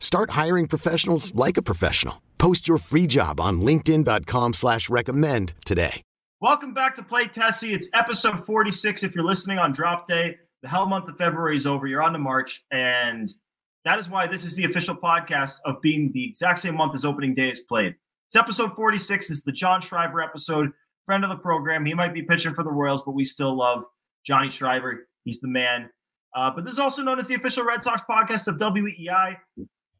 Start hiring professionals like a professional. Post your free job on LinkedIn.com slash recommend today. Welcome back to Play Tessie. It's episode 46. If you're listening on drop day, the hell month of February is over. You're on to March. And that is why this is the official podcast of being the exact same month as opening day is played. It's episode 46. It's the John Schreiber episode, friend of the program. He might be pitching for the Royals, but we still love Johnny Schreiber. He's the man. Uh, but this is also known as the official Red Sox podcast of WEEI.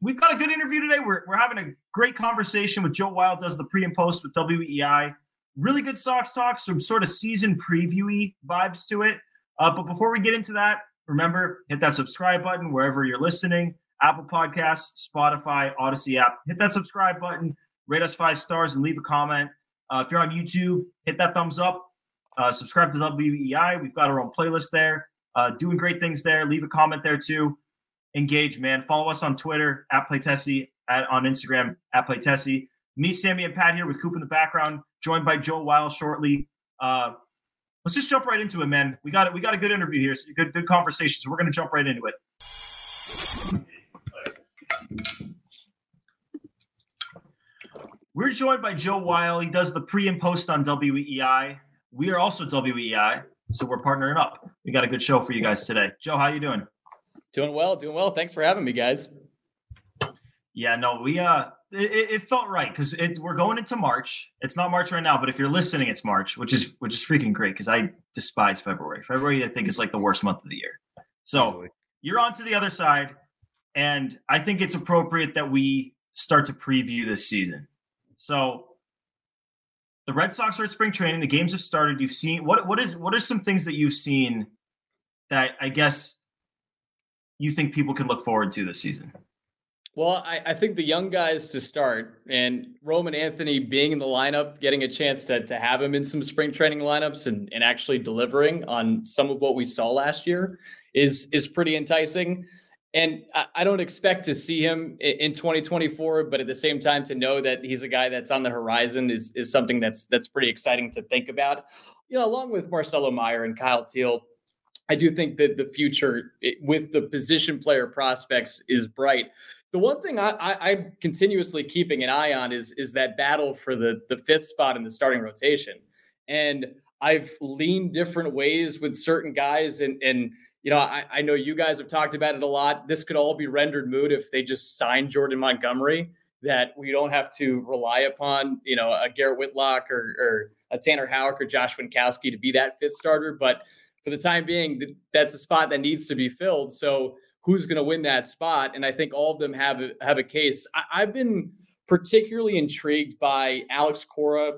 We've got a good interview today. We're, we're having a great conversation with Joe Weil, does the pre and post with WEEI. Really good Sox talk, some sort of season previewy vibes to it. Uh, but before we get into that, remember hit that subscribe button wherever you're listening. Apple Podcasts, Spotify, Odyssey app. Hit that subscribe button, rate us five stars, and leave a comment. Uh, if you're on YouTube, hit that thumbs up. Uh, subscribe to WEEI. We've got our own playlist there. Uh, doing great things there. Leave a comment there too engage, man. Follow us on Twitter at PlayTessie, at on Instagram at PlayTessie. Me, Sammy, and Pat here with Coop in the background, joined by Joe Weil shortly. Uh, let's just jump right into it, man. We got it. We got a good interview here, so good good conversation. So we're gonna jump right into it. We're joined by Joe Weil. He does the pre and post on WEEI. We are also WEEI, so we're partnering up. We got a good show for you guys today. Joe, how you doing? Doing well, doing well. Thanks for having me, guys. Yeah, no, we uh, it, it felt right because we're going into March. It's not March right now, but if you're listening, it's March, which is which is freaking great because I despise February. February, I think, is like the worst month of the year. So Easily. you're on to the other side, and I think it's appropriate that we start to preview this season. So the Red Sox are at spring training. The games have started. You've seen what what is what are some things that you've seen that I guess you think people can look forward to this season? Well, I, I, think the young guys to start, and Roman Anthony being in the lineup, getting a chance to, to have him in some spring training lineups and, and actually delivering on some of what we saw last year is is pretty enticing. And I, I don't expect to see him in, in 2024, but at the same time, to know that he's a guy that's on the horizon is is something that's that's pretty exciting to think about. You know, along with Marcelo Meyer and Kyle Teel, I do think that the future with the position player prospects is bright. The one thing I, am continuously keeping an eye on is is that battle for the the fifth spot in the starting rotation, and I've leaned different ways with certain guys, and and you know I, I know you guys have talked about it a lot. This could all be rendered moot if they just sign Jordan Montgomery. That we don't have to rely upon, you know, a Garrett Whitlock or, or a Tanner Houck or Josh Winckowski to be that fifth starter, but for the time being, that's a spot that needs to be filled. So who's going to win that spot? And I think all of them have a, have a case. I, have been particularly intrigued by Alex Cora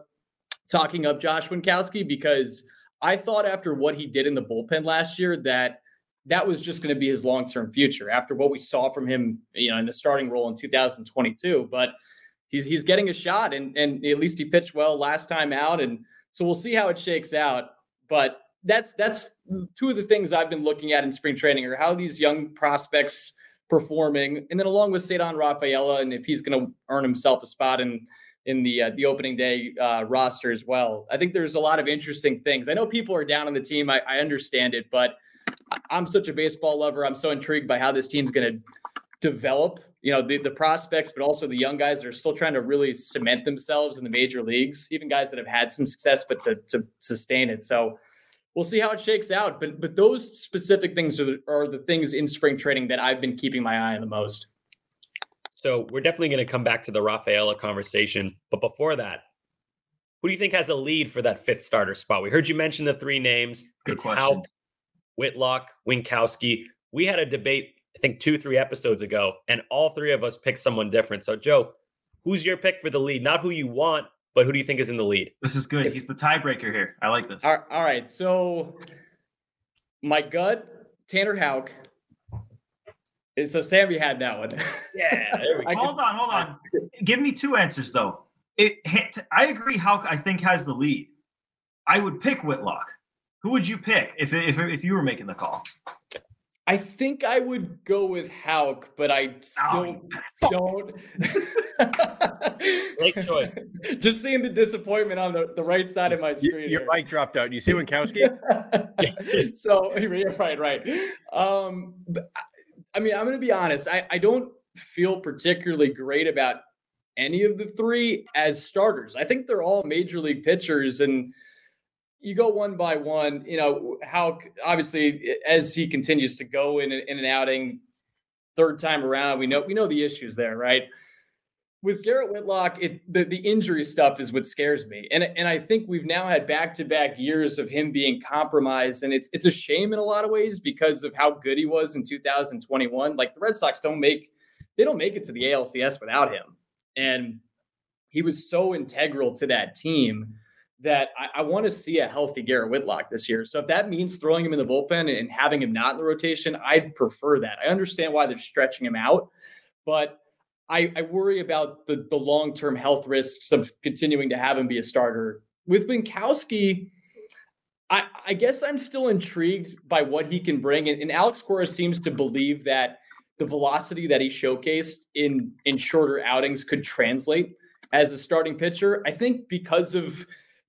talking up Josh Winckowski because I thought after what he did in the bullpen last year that that was just going to be his long-term future after what we saw from him, you know, in the starting role in 2022. But he's he's getting a shot, and and at least he pitched well last time out, and so we'll see how it shakes out. But that's that's two of the things I've been looking at in spring training are how these young prospects performing, and then along with Ceddanne Rafaela, and if he's going to earn himself a spot in in the uh, the opening day uh, roster as well. I think there's a lot of interesting things. I know people are down on the team. I, I understand it, but I'm such a baseball lover. I'm so intrigued by how this team's going to develop. You know, the, the prospects, but also the young guys that are still trying to really cement themselves in the major leagues. Even guys that have had some success, but to to sustain it. So we'll see how it shakes out. But but those specific things are the, are the things in spring training that I've been keeping my eye on the most. So we're definitely going to come back to the Rafaela conversation. But before that, who do you think has a lead for that fifth starter spot? We heard you mention the three names. Good it's question. Houck, Whitlock, Winckowski. We had a debate, I think, two, three episodes ago, and all three of us picked someone different. So, Joe, who's your pick for the lead? Not who you want, but who do you think is in the lead? This is good. He's the tiebreaker here. I like this. All all right. So my gut, Tanner Houck. And so Sammy had that one. Yeah, there we go. I hold on, hold on. Give me two answers though. It, I agree. Houck, I think, has the lead. I would pick Whitlock. Who would you pick if if if you were making the call? I think I would go with Houck, but I still Oh, don't. Great choice. Just seeing the disappointment on the, the right side of my screen. Your here. mic dropped out. You see Winckowski? so right, right. Um, I mean, I'm going to be honest. I, I don't feel particularly great about any of the three as starters. I think they're all major league pitchers, and you go one by one. You know how obviously as he continues to go in in an outing, third time around, we know we know the issues there, right? with Garrett Whitlock, it the, the injury stuff is what scares me. And and I think we've now had back-to-back years of him being compromised. And it's it's a shame in a lot of ways because of how good he was in 2021. Like the Red Sox don't make they don't make it to the ALCS without him. And he was so integral to that team that I, I want to see a healthy Garrett Whitlock this year. So if that means throwing him in the bullpen and having him not in the rotation, I'd prefer that. I understand why they're stretching him out, but I, I worry about the the long term health risks of continuing to have him be a starter. With Winckowski, I, I guess I'm still intrigued by what he can bring, and, and Alex Cora seems to believe that the velocity that he showcased in in shorter outings could translate as a starting pitcher. I think because of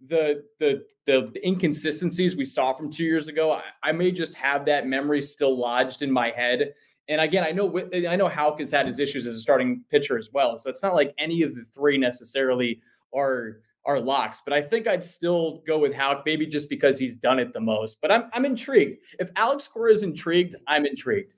the the the, inconsistencies we saw from two years ago, I, I may just have that memory still lodged in my head. And again, I know I know Houck has had his issues as a starting pitcher as well, so it's not like any of the three necessarily are are locks. But I think I'd still go with Houck, maybe just because he's done it the most. But I'm I'm intrigued. If Alex Cora is intrigued, I'm intrigued.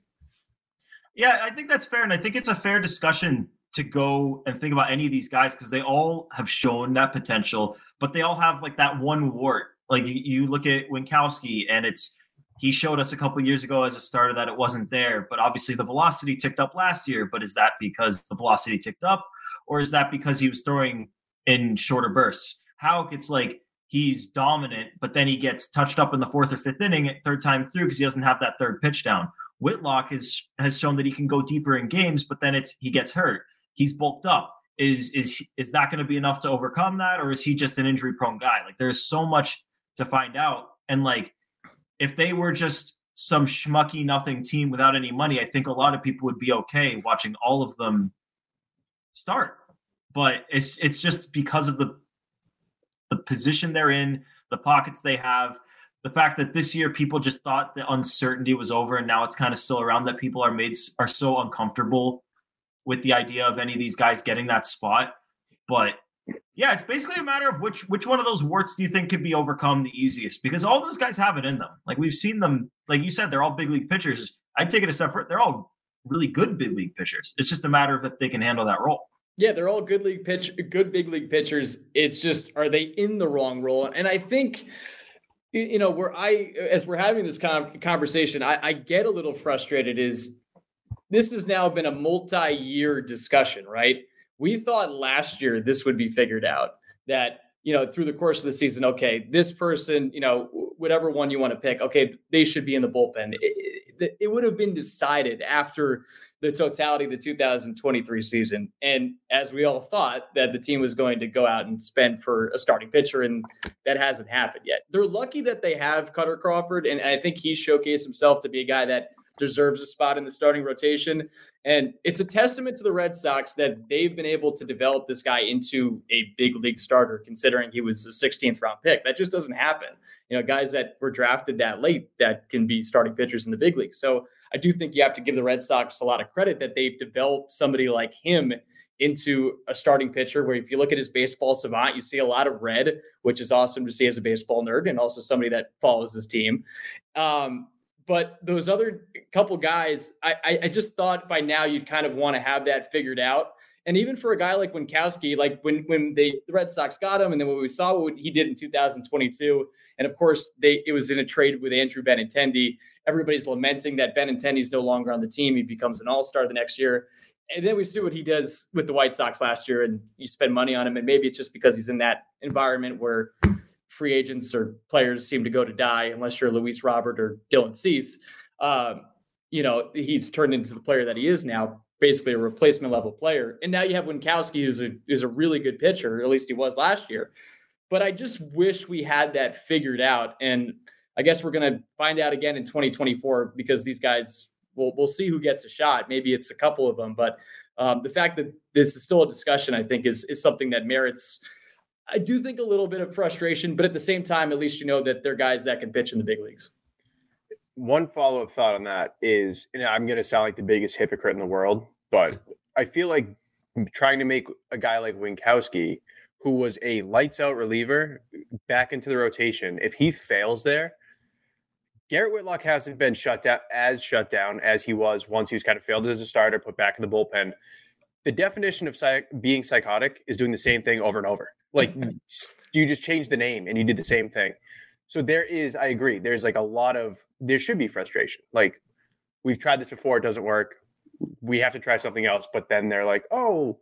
Yeah, I think that's fair, and I think it's a fair discussion to go and think about any of these guys because they all have shown that potential, but they all have like that one wart. Like you, you look at Winckowski, and it's he showed us a couple years ago as a starter that it wasn't there, but obviously the velocity ticked up last year. But is that because the velocity ticked up, or is that because he was throwing in shorter bursts? How it's like he's dominant, but then he gets touched up in the fourth or fifth inning, third time through because he doesn't have that third pitch down. Whitlock is has shown that he can go deeper in games, but then it's he gets hurt. He's bulked up. Is is is that going to be enough to overcome that, or is he just an injury prone guy? Like there's so much to find out. And like if they were just some schmucky nothing team without any money, I think a lot of people would be okay watching all of them start. But it's it's just because of the the position they're in, the pockets they have, the fact that this year people just thought the uncertainty was over and now it's kind of still around that people are made are so uncomfortable with the idea of any of these guys getting that spot. But yeah, it's basically a matter of which which one of those warts do you think could be overcome the easiest? Because all those guys have it in them. Like we've seen them, like you said, they're all big league pitchers. I'd take it a separate. They're all really good big league pitchers. It's just a matter of if they can handle that role. Yeah, they're all good league pitch, good big league pitchers. It's just are they in the wrong role? And I think you know where I as we're having this con- conversation, I, I get a little frustrated. Is this has now been a multi-year discussion, right? We thought last year this would be figured out that you know through the course of the season, okay, this person, you know, whatever one you want to pick, okay, they should be in the bullpen. It, it, it would have been decided after the totality of the 2023 season. And as we all thought that the team was going to go out and spend for a starting pitcher, and that hasn't happened yet. They're lucky that they have Kutter Crawford, and I think he showcased himself to be a guy that deserves a spot in the starting rotation. And it's a testament to the Red Sox that they've been able to develop this guy into a big league starter, considering he was a 16th round pick. That just doesn't happen. You know, guys that were drafted that late that can be starting pitchers in the big league. So I do think you have to give the Red Sox a lot of credit that they've developed somebody like him into a starting pitcher where if you look at his baseball savant, you see a lot of red, which is awesome to see as a baseball nerd and also somebody that follows his team. Um, but those other couple guys, I, I just thought by now you'd kind of want to have that figured out. And even for a guy like Winckowski, like when when they the Red Sox got him, and then when we saw what he did in 2022, and of course they it was in a trade with Andrew Benintendi. Everybody's lamenting that Benintendi's no longer on the team. He becomes an All Star the next year and then we see what he does with the White Sox last year, and you spend money on him, and maybe it's just because he's in that environment where free agents or players seem to go to die, unless you're Luis Robert or Dylan Cease. Um, you know, he's turned into the player that he is now, basically a replacement level player. And now you have Winckowski, who's a who's a really good pitcher, at least he was last year. But I just wish we had that figured out. And I guess we're gonna find out again in 2024 because these guys we'll we'll see who gets a shot. Maybe it's a couple of them, but um, the fact that this is still a discussion, I think, is is something that merits. I do think a little bit of frustration, but at the same time, at least you know that they're guys that can pitch in the big leagues. One follow up thought on that is, and I'm going to sound like the biggest hypocrite in the world, but I feel like trying to make a guy like Winckowski, who was a lights out reliever, back into the rotation. If he fails there, Garrett Whitlock hasn't been shut down as shut down as he was once he was kind of failed as a starter, put back in the bullpen. The definition of psych- being psychotic is doing the same thing over and over. Like mm-hmm. you just change the name and you did the same thing. So there is, I agree. There's like a lot of there should be frustration. Like we've tried this before, it doesn't work. We have to try something else. But then they're like, oh,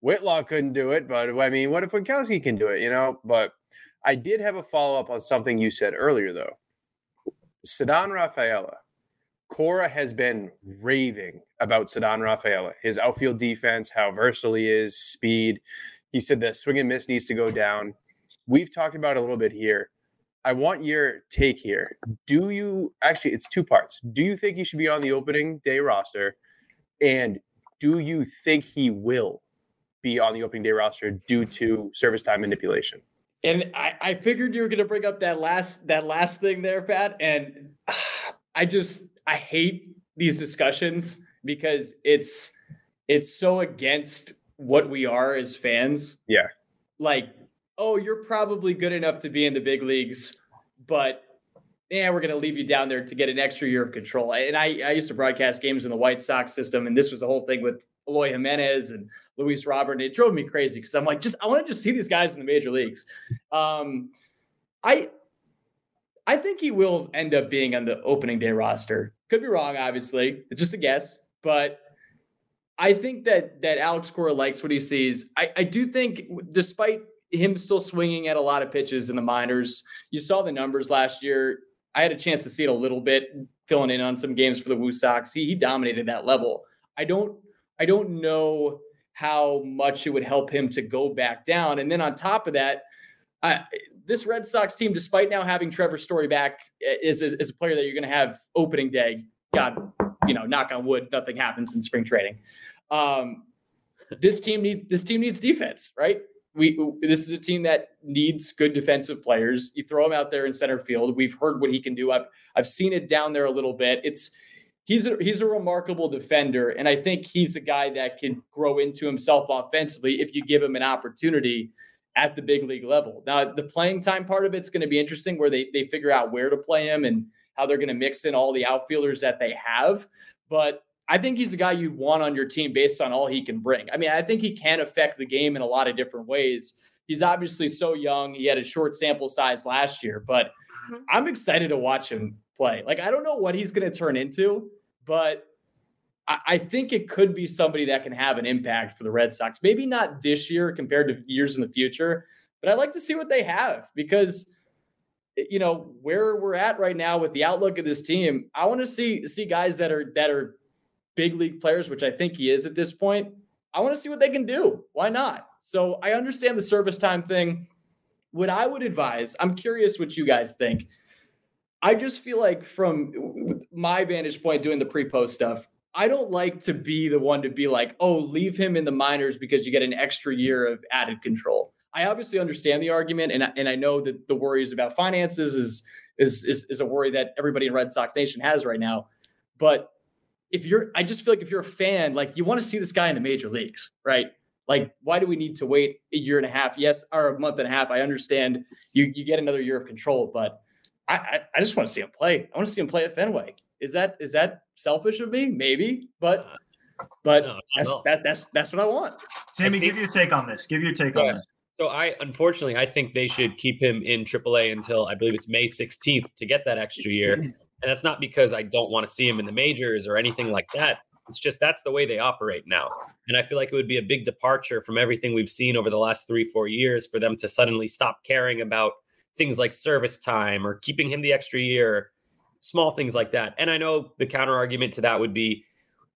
Whitlock couldn't do it, but I mean, what if Winckowski can do it? You know. But I did have a follow up on something you said earlier, though Ceddanne Rafaela. Cora has been raving about Ceddanne Rafaela, his outfield defense, how versatile he is, speed. He said the swing and miss needs to go down. We've talked about a little bit here. I want your take here. Do you actually, it's two parts. Do you think he should be on the opening day roster? And do you think he will be on the opening day roster due to service time manipulation? And I, I figured you were going to bring up that last that last thing there, Pat. And I just I hate these discussions because it's it's so against what we are as fans. Yeah. Like, oh, you're probably good enough to be in the big leagues, but yeah, we're going to leave you down there to get an extra year of control. And I, I used to broadcast games in the White Sox system, and this was the whole thing with Eloy Jimenez and Luis Robert. And it drove me crazy because I'm like, just I want to just see these guys in the major leagues. Um, I I think he will end up being on the opening day roster. Could be wrong, obviously. It's just a guess, but I think that that Alex Cora likes what he sees. I, I do think, despite him still swinging at a lot of pitches in the minors, you saw the numbers last year. I had a chance to see it a little bit, filling in on some games for the Woo Sox. He, he dominated that level. I don't I don't know how much it would help him to go back down. And then on top of that, I, this Red Sox team, despite now having Trevor Story back, is, is, is a player that you're going to have opening day. God, you know, knock on wood, nothing happens in spring training. Um, this team need this team needs defense, right? We this is a team that needs good defensive players. You throw him out there in center field. We've heard what he can do. I've I've seen it down there a little bit. It's he's a, he's a remarkable defender, and I think he's a guy that can grow into himself offensively if you give him an opportunity at the big league level. Now, the playing time part of it's going to be interesting, where they they figure out where to play him and how they're going to mix in all the outfielders that they have. But I think he's a guy you want on your team based on all he can bring. I mean, I think he can affect the game in a lot of different ways. He's obviously so young. He had a short sample size last year, but mm-hmm. I'm excited to watch him play. Like I don't know what he's going to turn into, but I, think it could be somebody that can have an impact for the Red Sox. Maybe not this year compared to years in the future, but I'd like to see what they have because eh, you know where we're at right now with the outlook of this team. I want to see see guys that are that are big league players, which I think he is at this point. I want to see what they can do. Why not? So I understand the service time thing. What I would advise, I'm curious what you guys think. I just feel like from my vantage point doing the pre-post stuff, I don't like to be the one to be like, oh, leave him in the minors because you get an extra year of added control. I obviously understand the argument, and and I know that the worries about finances is is is, is a worry that everybody in Red Sox Nation has right now. But if you're, I just feel like if you're a fan, like you want to see this guy in the major leagues, right? Like, why do we need to wait a year and a half? Yes, or a month and a half. I understand you you get another year of control, but I I, I just want to see him play. I want to see him play at Fenway. Is that is that selfish of me? Maybe, but uh, but No, that's that that's that's what I want. Sammy, think- give your take on this. Give your take Yeah. on this. So I unfortunately I think they should keep him in AAA until I believe it's May 16th to get that extra year. And that's not because I don't want to see him in the majors or anything like that. It's just that's the way they operate now. And I feel like it would be a big departure from everything we've seen over the last 3-4 years for them to suddenly stop caring about things like service time or keeping him the extra year, small things like that. And I know the counter argument to that would be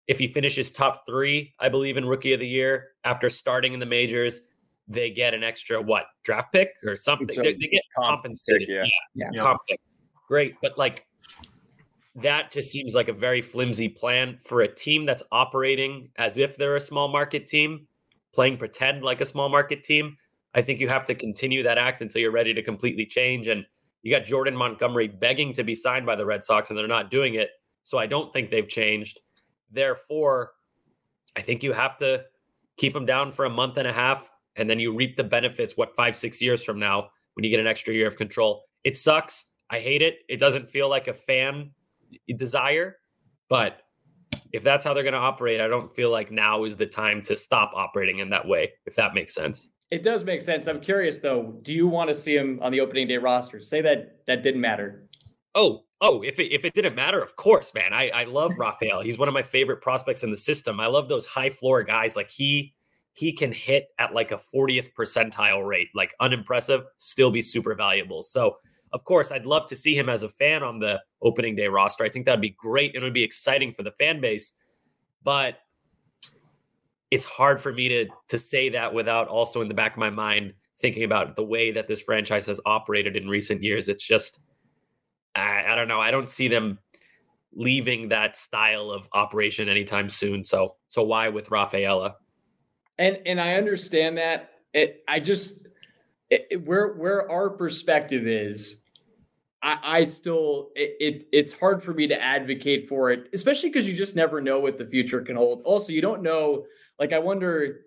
if he finishes top 3, I believe in rookie of the year after starting in the majors, they get an extra what draft pick or something. It's They, they get comp compensated. pick, yeah. Yeah. Yeah. comp pick. Great, but like that just seems like a very flimsy plan for a team that's operating as if they're a small market team, playing pretend like a small market team. I think you have to continue that act until you're ready to completely change. And you got Jordan Montgomery begging to be signed by the Red Sox, and they're not doing it. So I don't think they've changed. Therefore, I think you have to keep them down for a month and a half, and then you reap the benefits, what, five, six years from now when you get an extra year of control. It sucks. I hate it. It doesn't feel like a fan desire, but if that's how they're going to operate, I don't feel like now is the time to stop operating in that way, if that makes sense. It does make sense. I'm curious though. Do you want to see him on the opening day roster? Say that that didn't matter. Oh, oh, if it, if it didn't matter, of course, man. I, I love Rafael. He's one of my favorite prospects in the system. I love those high floor guys. Like he he can hit at like a 40th percentile rate, like unimpressive, still be super valuable. So of course, I'd love to see him as a fan on the opening day roster. I think that'd be great. and It would be exciting for the fan base. But it's hard for me to to say that without also in the back of my mind thinking about the way that this franchise has operated in recent years. It's just I, I don't know. I don't see them leaving that style of operation anytime soon. So so why with Rafaela? And and I understand that. It I just it, where where our perspective is, I, I still it, it it's hard for me to advocate for it, especially because you just never know what the future can hold. Also, you don't know. Like I wonder,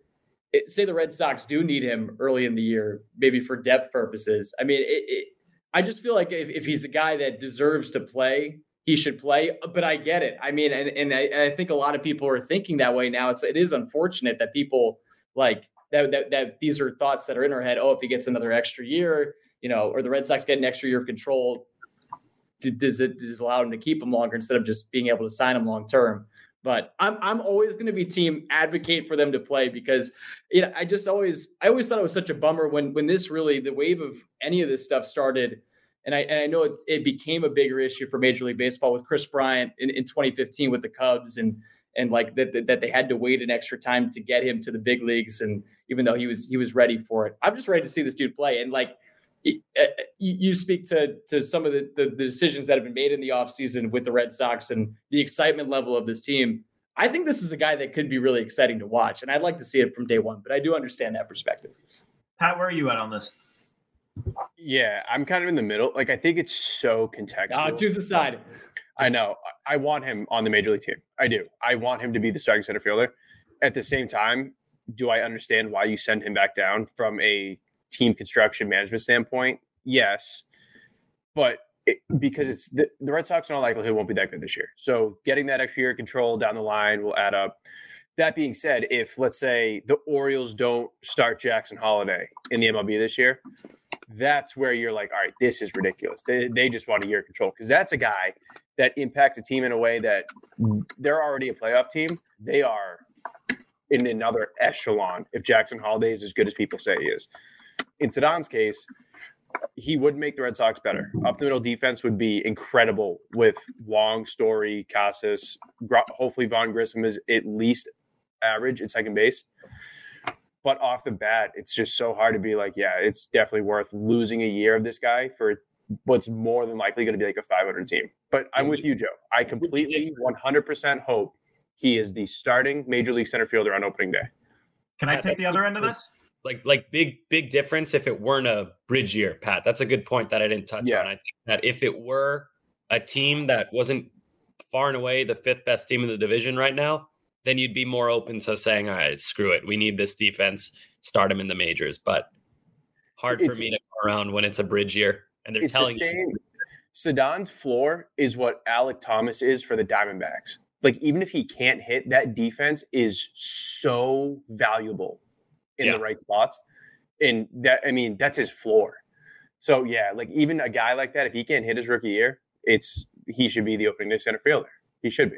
it, say the Red Sox do need him early in the year, maybe for depth purposes. I mean, it, it, I just feel like if, if he's a guy that deserves to play, he should play. But I get it. I mean, and and I, and I think a lot of people are thinking that way now. It's it is unfortunate that people like that, that that these are thoughts that are in our head. Oh, if he gets another extra year, you know, or the Red Sox get an extra year of control, does it does it allow him to keep him longer instead of just being able to sign him long term? But I'm I'm always going to be team advocate for them to play because you know I just always I always thought it was such a bummer when when this really the wave of any of this stuff started. And I, and I know it, it became a bigger issue for Major League Baseball with Kris Bryant in, in 2015 with the Cubs and and like that, that that they had to wait an extra time to get him to the big leagues and even though he was he was ready for it i'm just ready to see this dude play and like you you speak to to some of the, the the decisions that have been made in the offseason with the red sox and the excitement level of this team i think this is a guy that could be really exciting to watch and i'd like to see it from day one but i do understand that perspective Pat, where are you at on this? Yeah, I'm kind of in the middle. Like I think it's so contextual. uh, choose a side I know. I I want him on the major league team. I do. I want him to be the starting center fielder. At the same time, do I understand why you send him back down from a team construction management standpoint? Yes, but it, because it's the, the Red Sox in all likelihood won't be that good this year. So getting that extra year of control down the line will add up. That being said, if let's say the Orioles don't start Jackson Holliday in the MLB this year, that's where you're like, all right, this is ridiculous. They, they just want a year of control because that's a guy that impacts a team in a way that they're already a playoff team. They are in another echelon if Jackson Holliday is as good as people say he is. In Ceddanne's case, he would make the Red Sox better. Up the middle defense would be incredible with Wong, Story, Casas. Hopefully, Vaughn Grissom is at least average at second base. But off the bat, it's just so hard to be like, yeah, it's definitely worth losing a year of this guy for what's more than likely going to be like a 500 team. But I'm with you, Joe. I completely 100% hope he is the starting major league center fielder on opening day. Can I Pat, take the other end of this? Like like big big difference if it weren't a bridge year, Pat. That's a good point that I didn't touch Yeah. on. I think that if it were a team that wasn't far and away the fifth best team in the division right now, then you'd be more open to saying, "All right, screw it. We need this defense. Start him in the majors." But hard for me to come around when it's a bridge year and they're It's the telling you same. Ceddanne's floor is what Alek Thomas is for the Diamondbacks. Like even if he can't hit, that defense is so valuable in Yeah. the right spots. And that I mean, that's his floor. So yeah, like even a guy like that, if he can't hit his rookie year, it's he should be the opening day center fielder. He should be.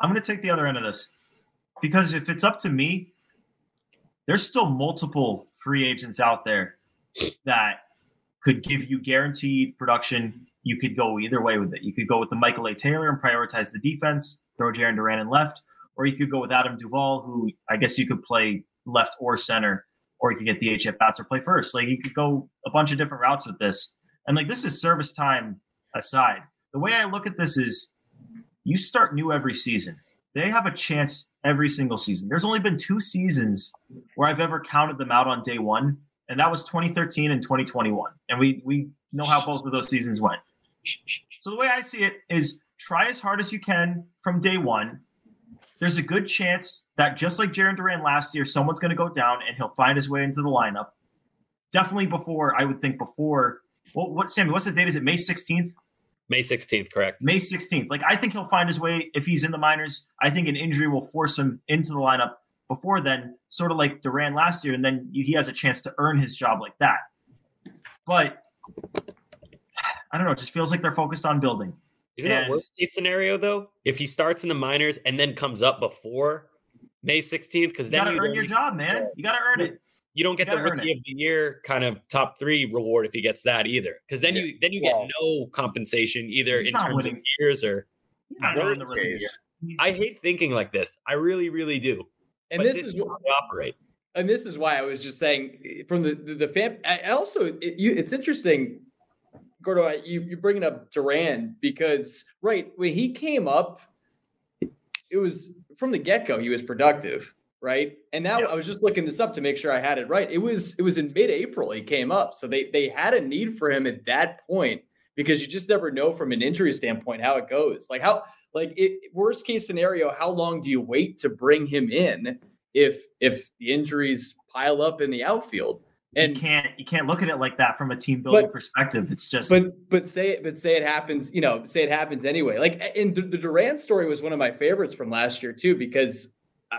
I'm going to take the other end of this because if it's up to me, there's still multiple free agents out there that could give you guaranteed production. You could go either way with it. You could go with the Michael A. Taylor and prioritize the defense, throw Jarren Duran in left, or you could go with Adam Duvall, who I guess you could play left or center, or you could get the HF bats or play first. Like you could go a bunch of different routes with this. And like this is service time aside. The way I look at this is you start new every season. They have a chance every single season. There's only been two seasons where I've ever counted them out on day one, and that was 2013 and 2021. And we we know how both of those seasons went. So the way I see it is try as hard as you can from day one. There's a good chance that just like Jarren Duran last year, someone's going to go down and he'll find his way into the lineup. Definitely before I would think before. Well, what Sammy? What's the date? Is it May 16th? May 16th, correct? May 16th. Like I think he'll find his way if he's in the minors. I think an injury will force him into the lineup before then, sort of like Duran last year, and then he has a chance to earn his job like that. But I don't know. It just feels like they're focused on building. Isn't that worst case scenario though? If he starts in the minors and then comes up before May 16th, because then You got to you earn your job, man. You got to earn it. You don't get You the rookie of the year kind of top three reward if he gets that either. Because then you then you Well- get no compensation either in not terms winning. of years or. He's not earning the rest of the case, year. I hate thinking like this. I really, really do. And this, this is is how we operate. and this is why I was just saying eh, from the the, the fan. I I also, it, you, it's interesting, Gordo. I- You you bringing up Duran because right when he came up, it was from the get go. He was productive, right? And now Yeah. I was just looking this up to make sure I had it right. It was it was in mid April he came up, so they they had a need for him at that point. because you just never know from an injury standpoint how it goes. Like how like it, worst case scenario, how long do you wait to bring him in if if the injuries pile up in the outfield? And you can't you can't look at it like that from a team building but, perspective. It's just but but say it but say it happens. You know, say it happens anyway. Like and the, the Duran story was one of my favorites from last year too because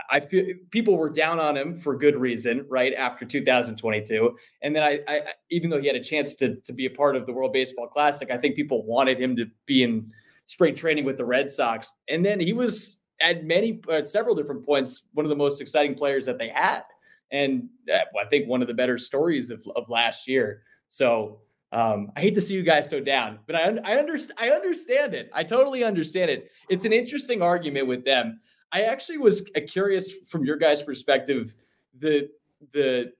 I feel people were down on him for good reason, right after 2022. And then I, I, even though he had a chance to to be a part of the World Baseball Classic, I think people wanted him to be in spring training with the Red Sox. And then he was at many, at several different points, one of the most exciting players that they had, and uh, I think one of the better stories of of last year. So um, I hate to see you guys so down, but I I understand I understand it. I totally understand it. It's an interesting argument with them. I actually was uh, curious from your guys' perspective the the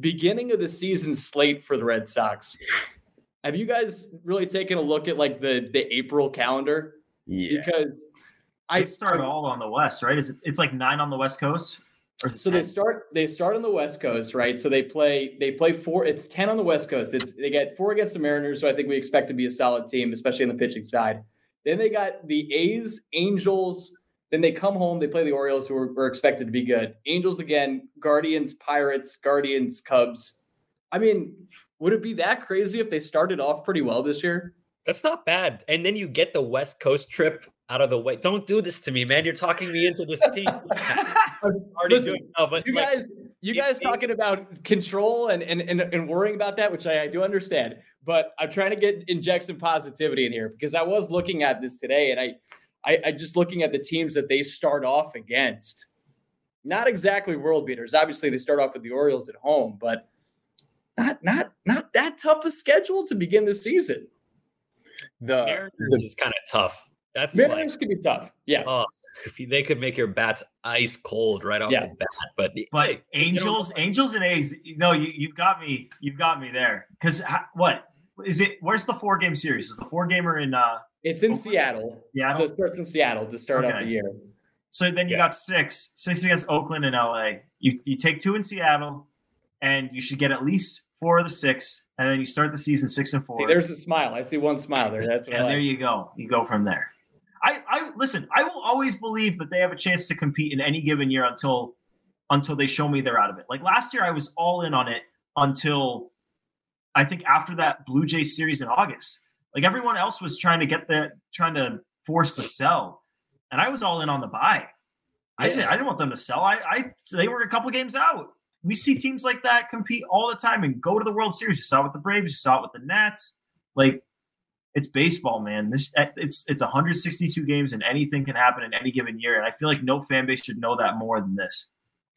beginning of the season slate for the Red Sox. Have you guys really taken a look at like the the April calendar? Yeah. Because I start all on the West, right? Is it, it's like nine on the West Coast? So 10? they start they start on the West Coast, right? So they play they play four. It's ten on the West Coast. It's they get four against the Mariners, so I think we expect to be a solid team, especially on the pitching side. Then they got the A's, Angels, then they come home, they play the Orioles, who are, are expected to be good. Angels again, Guardians, Pirates, Guardians, Cubs. I mean, would it be that crazy if they started off pretty well this year? That's not bad. And then you get the West Coast trip out of the way. Don't do this to me, man. You're talking me into this team. already Listen, doing but you like, guys, you guys talking about control and, and and and worrying about that, which I, I do understand. But I'm trying to get inject some positivity in here because I was looking at this today and I I, I just looking at the teams that they start off against, not exactly world beaters. Obviously, they start off with the Orioles at home, but not not not that tough a schedule to begin the season. The Mariners the, is kind of tough. That's Mariners like, could be tough. Yeah. Uh, if you, they could make your bats ice cold right off yeah. the bat, but but hey, Angels, Angels and A's. No, you you got me. You've got me there. Because what is it? Where's the four game series? Is the four gamer in? uh it's in Seattle. Yeah. So it starts in Seattle to start okay. off the year. So then you yeah. got six, six against Oakland and LA. You you take two in Seattle, and you should get at least four of the six, and then you start the season six and four. See, there's a smile. I see one smile there. That's what and like. there you go. You go from there. I, I listen. I will always believe that they have a chance to compete in any given year until until they show me they're out of it. Like last year, I was all in on it until I think after that Blue Jays series in August. Like everyone else was trying to get the trying to force the sell, and I was all in on the buy. I, I didn't want them to sell. I, I they were a couple games out. We see teams like that compete all the time and go to the World Series. You saw it with the Braves. You saw it with the Nats. Like it's baseball, man. This it's it's 162 games and anything can happen in any given year. And I feel like no fan base should know that more than this.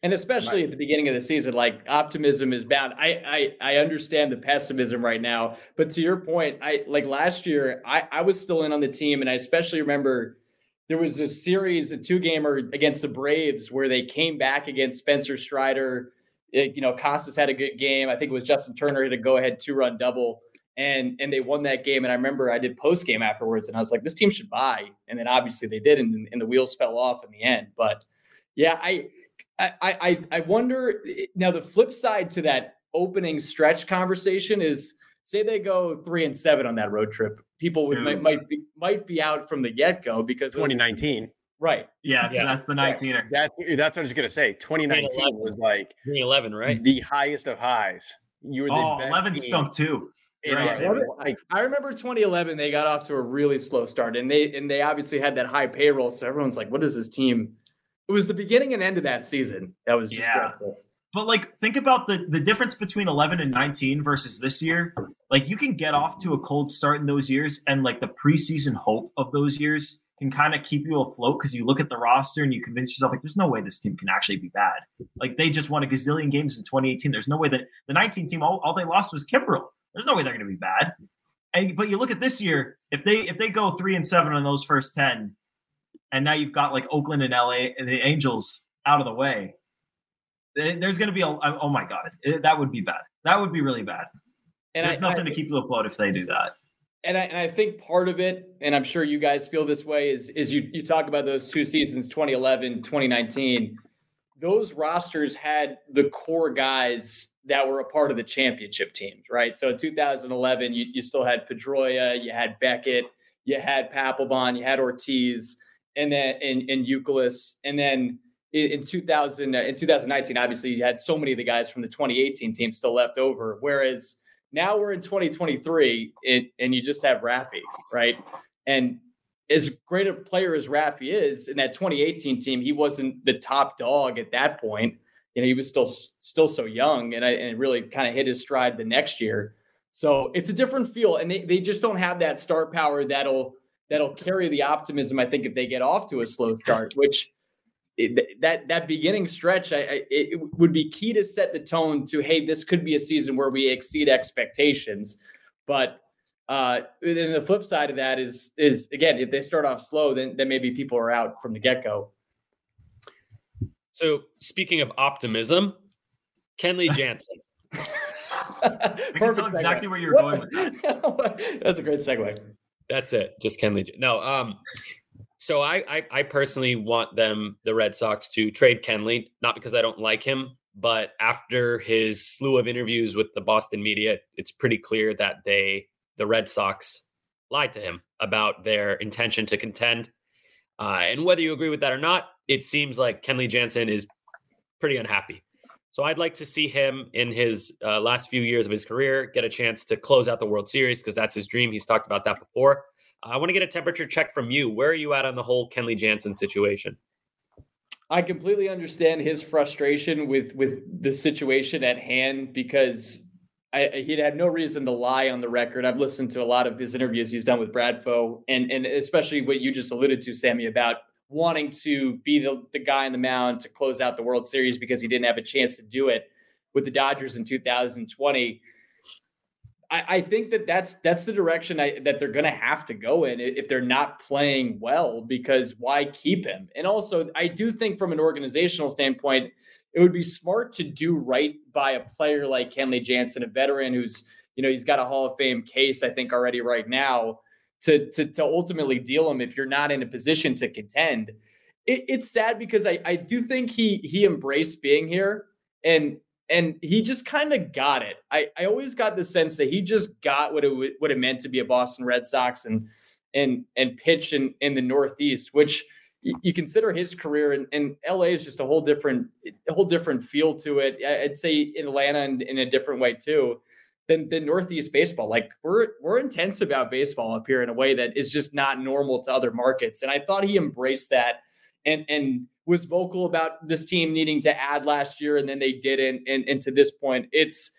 And especially right. at the beginning of the season, like optimism is bound. I, I I understand the pessimism right now, but to your point, I like last year, I, I was still in on the team, and I especially remember there was a series, a two gamer against the Braves, where they came back against Spencer Strider. It, you know, Casas had a good game. I think it was Justin Turner hit a go ahead two run double, and and they won that game. And I remember I did post game afterwards, and I was like, this team should buy. And then obviously they did, and, and the wheels fell off in the end. But yeah, I I, I I wonder eh, now the flip side to that opening stretch conversation is say they go three and seven on that road trip. People would might, might be might be out from the get go because 2019. Right. Yeah, yeah. that's the 19er. That's that's what I was gonna say. 2019 was like 2011, right? The highest of highs. You were the oh, 11 stunk too. Right. I remember 2011. They got off to a really slow start, and they and they obviously had that high payroll. So everyone's like, "What is this team?" It was the beginning and end of that season that was just yeah. But like, think about the the difference between 11 and 19 versus this year. Like, you can get off to a cold start in those years, and like the preseason hope of those years can kind of keep you afloat because you look at the roster and you convince yourself like, there's no way this team can actually be bad. Like, they just won a gazillion games in 2018. There's no way that the 19 team all, all they lost was Kimbrel. There's no way they're going to be bad. And but you look at this year, if they if they go three and seven on those first ten, and now you've got like Oakland and LA and the Angels out of the way. Eh, there's going to be a oh my god, it, that would be bad. That would be really bad. And There's I, nothing I, to keep you afloat if they do that. And I, and I think part of it, and I'm sure you guys feel this way, is is you you talk about those two seasons, 2011, 2019. Those rosters had the core guys that were a part of the championship teams, right? So in 2011, you, you still had Pedroia, you had Beckett, you had Papelbon, you had Ortiz, and then in, in Youkilis, and then in, uh, in 2000 in 2019, obviously you had so many of the guys from the 2018 team still left over. Whereas now we're in 2023, it, and you just have Rafi, right? And as great a player as Rafi is in that 2018 team, he wasn't the top dog at that point. You know, he was still still so young, and I and really kind of hit his stride the next year. So it's a different feel, and they, they just don't have that star power that'll that'll carry the optimism. I think if they get off to a slow start, which that that beginning stretch, I, I, it would be key to set the tone to hey, this could be a season where we exceed expectations. But uh, and the flip side of that is is again, if they start off slow, then then maybe people are out from the get go. So speaking of optimism, Kenley Jansen. I can tell exactly where you're going. With that. That's a great segue. That's it. Just Kenley. No. Um. So I, I I personally want them, the Red Sox, to trade Kenley, not because I don't like him, but after his slew of interviews with the Boston media, it's pretty clear that they, the Red Sox, lied to him about their intention to contend. Uh, and whether you agree with that or not, it seems like Kenley Jansen is pretty unhappy. So I'd like to see him in his uh, last few years of his career get a chance to close out the World Series because that's his dream. He's talked about that before. I want to get a temperature check from you. Where are you at on the whole Kenley Jansen situation? I completely understand his frustration with with the situation at hand because I, he'd had no reason to lie on the record. I've listened to a lot of his interviews he's done with Bradfo, and and especially what you just alluded to, Sammy, about wanting to be the, the guy on the mound to close out the World Series because he didn't have a chance to do it with the Dodgers in 2020. I, I think that that's that's the direction I, that they're going to have to go in if they're not playing well. Because why keep him? And also, I do think from an organizational standpoint, it would be smart to do right by a player like Kenley Jansen, a veteran who's you know he's got a Hall of Fame case I think already right now to to to ultimately deal him if you're not in a position to contend. It, it's sad because I I do think he he embraced being here and and he just kind of got it. I, I always got the sense that he just got what it what it meant to be a Boston Red Sox and and and pitch in in the Northeast, which you, consider his career and, and LA is just a whole different a whole different feel to it. I'd say Atlanta in a different way too than than Northeast baseball. Like we're we're intense about baseball up here in a way that is just not normal to other markets. And I thought he embraced that and and was vocal about this team needing to add last year and then they didn't and, and to this point it's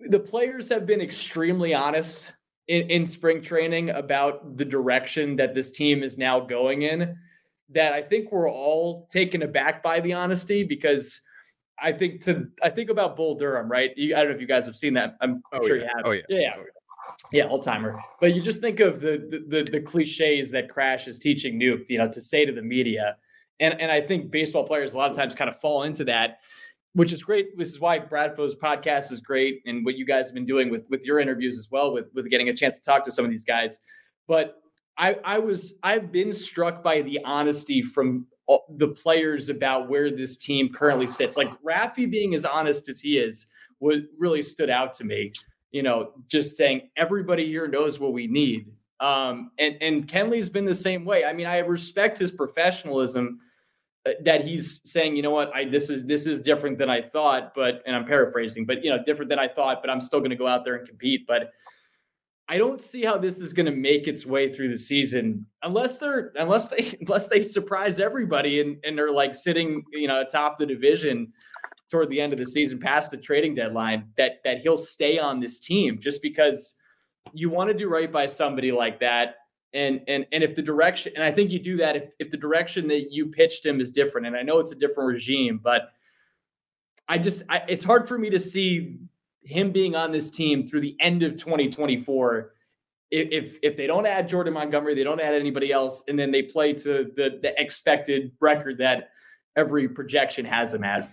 the players have been extremely honest in, in spring training about the direction that this team is now going in that i think we're all taken aback by the honesty because i think to i think about bull durham right you, i don't know if you guys have seen that i'm, Oh, sure yeah. you have Oh, yeah. yeah, oh, yeah. Yeah, old timer. But you just think of the, the the the cliches that Crash is teaching Nuke, you know, to say to the media, and and I think baseball players a lot of times kind of fall into that, which is great. This is why Bradfo's podcast is great, and what you guys have been doing with with your interviews as well, with with getting a chance to talk to some of these guys. But I I was I've been struck by the honesty from the players about where this team currently sits. Like Rafi being as honest as he is, was really stood out to me you know, just saying everybody here knows what we need. Um, and and Kenley's been the same way. I mean, I respect his professionalism uh, that he's saying, you know what, I this is this is different than I thought, but and I'm paraphrasing, but you know, different than I thought, but I'm still going to go out there and compete. But I don't see how this is going to make its way through the season unless they're unless they unless they surprise everybody and and they're like sitting, you know, atop the division toward the end of the season past the trading deadline that that he'll stay on this team just because you want to do right by somebody like that. And and and if the direction and I think you do that if, if the direction that you pitched him is different. And I know it's a different regime but I just I, it's hard for me to see him being on this team through the end of 2024 if, if if they don't add Jordan Montgomery they don't add anybody else and then they play to the the expected record that every projection has them at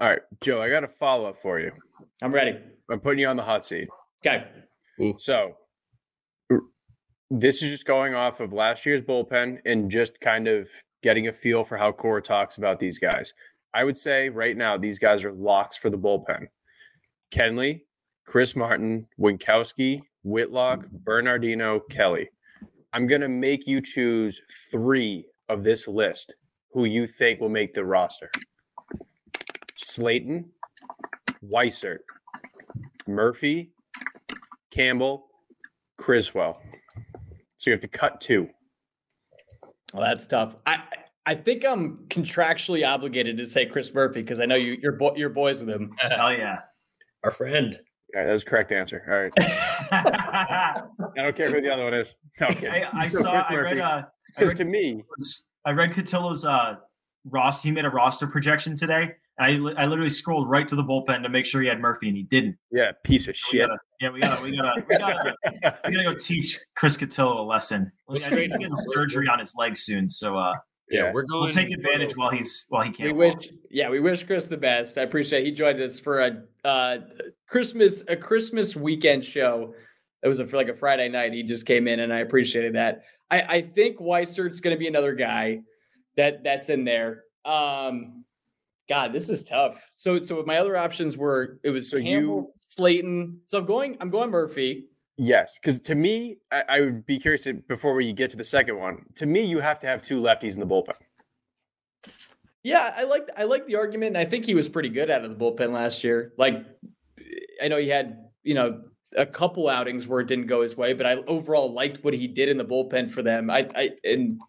All right, Joe, I got a follow up for you. I'm ready. I'm putting you on the hot seat. Okay. So this is just going off of last year's bullpen and just kind of getting a feel for how Cora talks about these guys. I would say right now these guys are locks for the bullpen. Kenley, Chris Martin, Winckowski, Whitlock, Bernardino, Kelly. I'm gonna make you choose three of this list who you think will make the roster. Slaten, Weissert, Murphy, Campbell, Criswell. So you have to cut two. Well, that's tough. I I think I'm contractually obligated to say Chris Murphy because I know you you're bo- you're boys with him. Hell yeah. Our friend. All right, that was correct answer. All right. I don't care who the other one is. No, I'm. I, I saw. I read. Uh, Because read, to me, I read Cotillo's uh, roster. He made a roster projection today, and I, li- I literally scrolled right to the bullpen to make sure he had Murphy, and he didn't. yeah, piece of We shit. gotta, yeah, we gotta, we gotta, we gotta, we gotta go teach Chris Cotillo a lesson. He's getting surgery on his leg soon, so uh, Yeah, we're going. we'll take advantage while he's while he can't. wish, walk. yeah, we wish Chris the best. I appreciate he joined us for a uh, Christmas a Christmas weekend show. It was a, for like a Friday night. He just came in, and I appreciated that. I, I think Weissert's going to be another guy that that's in there. Um, God, this is tough. So so my other options were it was So Campbell, you- Slaten. So I'm going I'm going Murphy. Yes, because to me, I, I would be curious to, before we get to the second one. To me, you have to have two lefties in the bullpen. Yeah, I like I like the argument, and I think he was pretty good out of the bullpen last year. Like, I know he had you know a couple outings where it didn't go his way, but I overall liked what he did in the bullpen for them. I, I and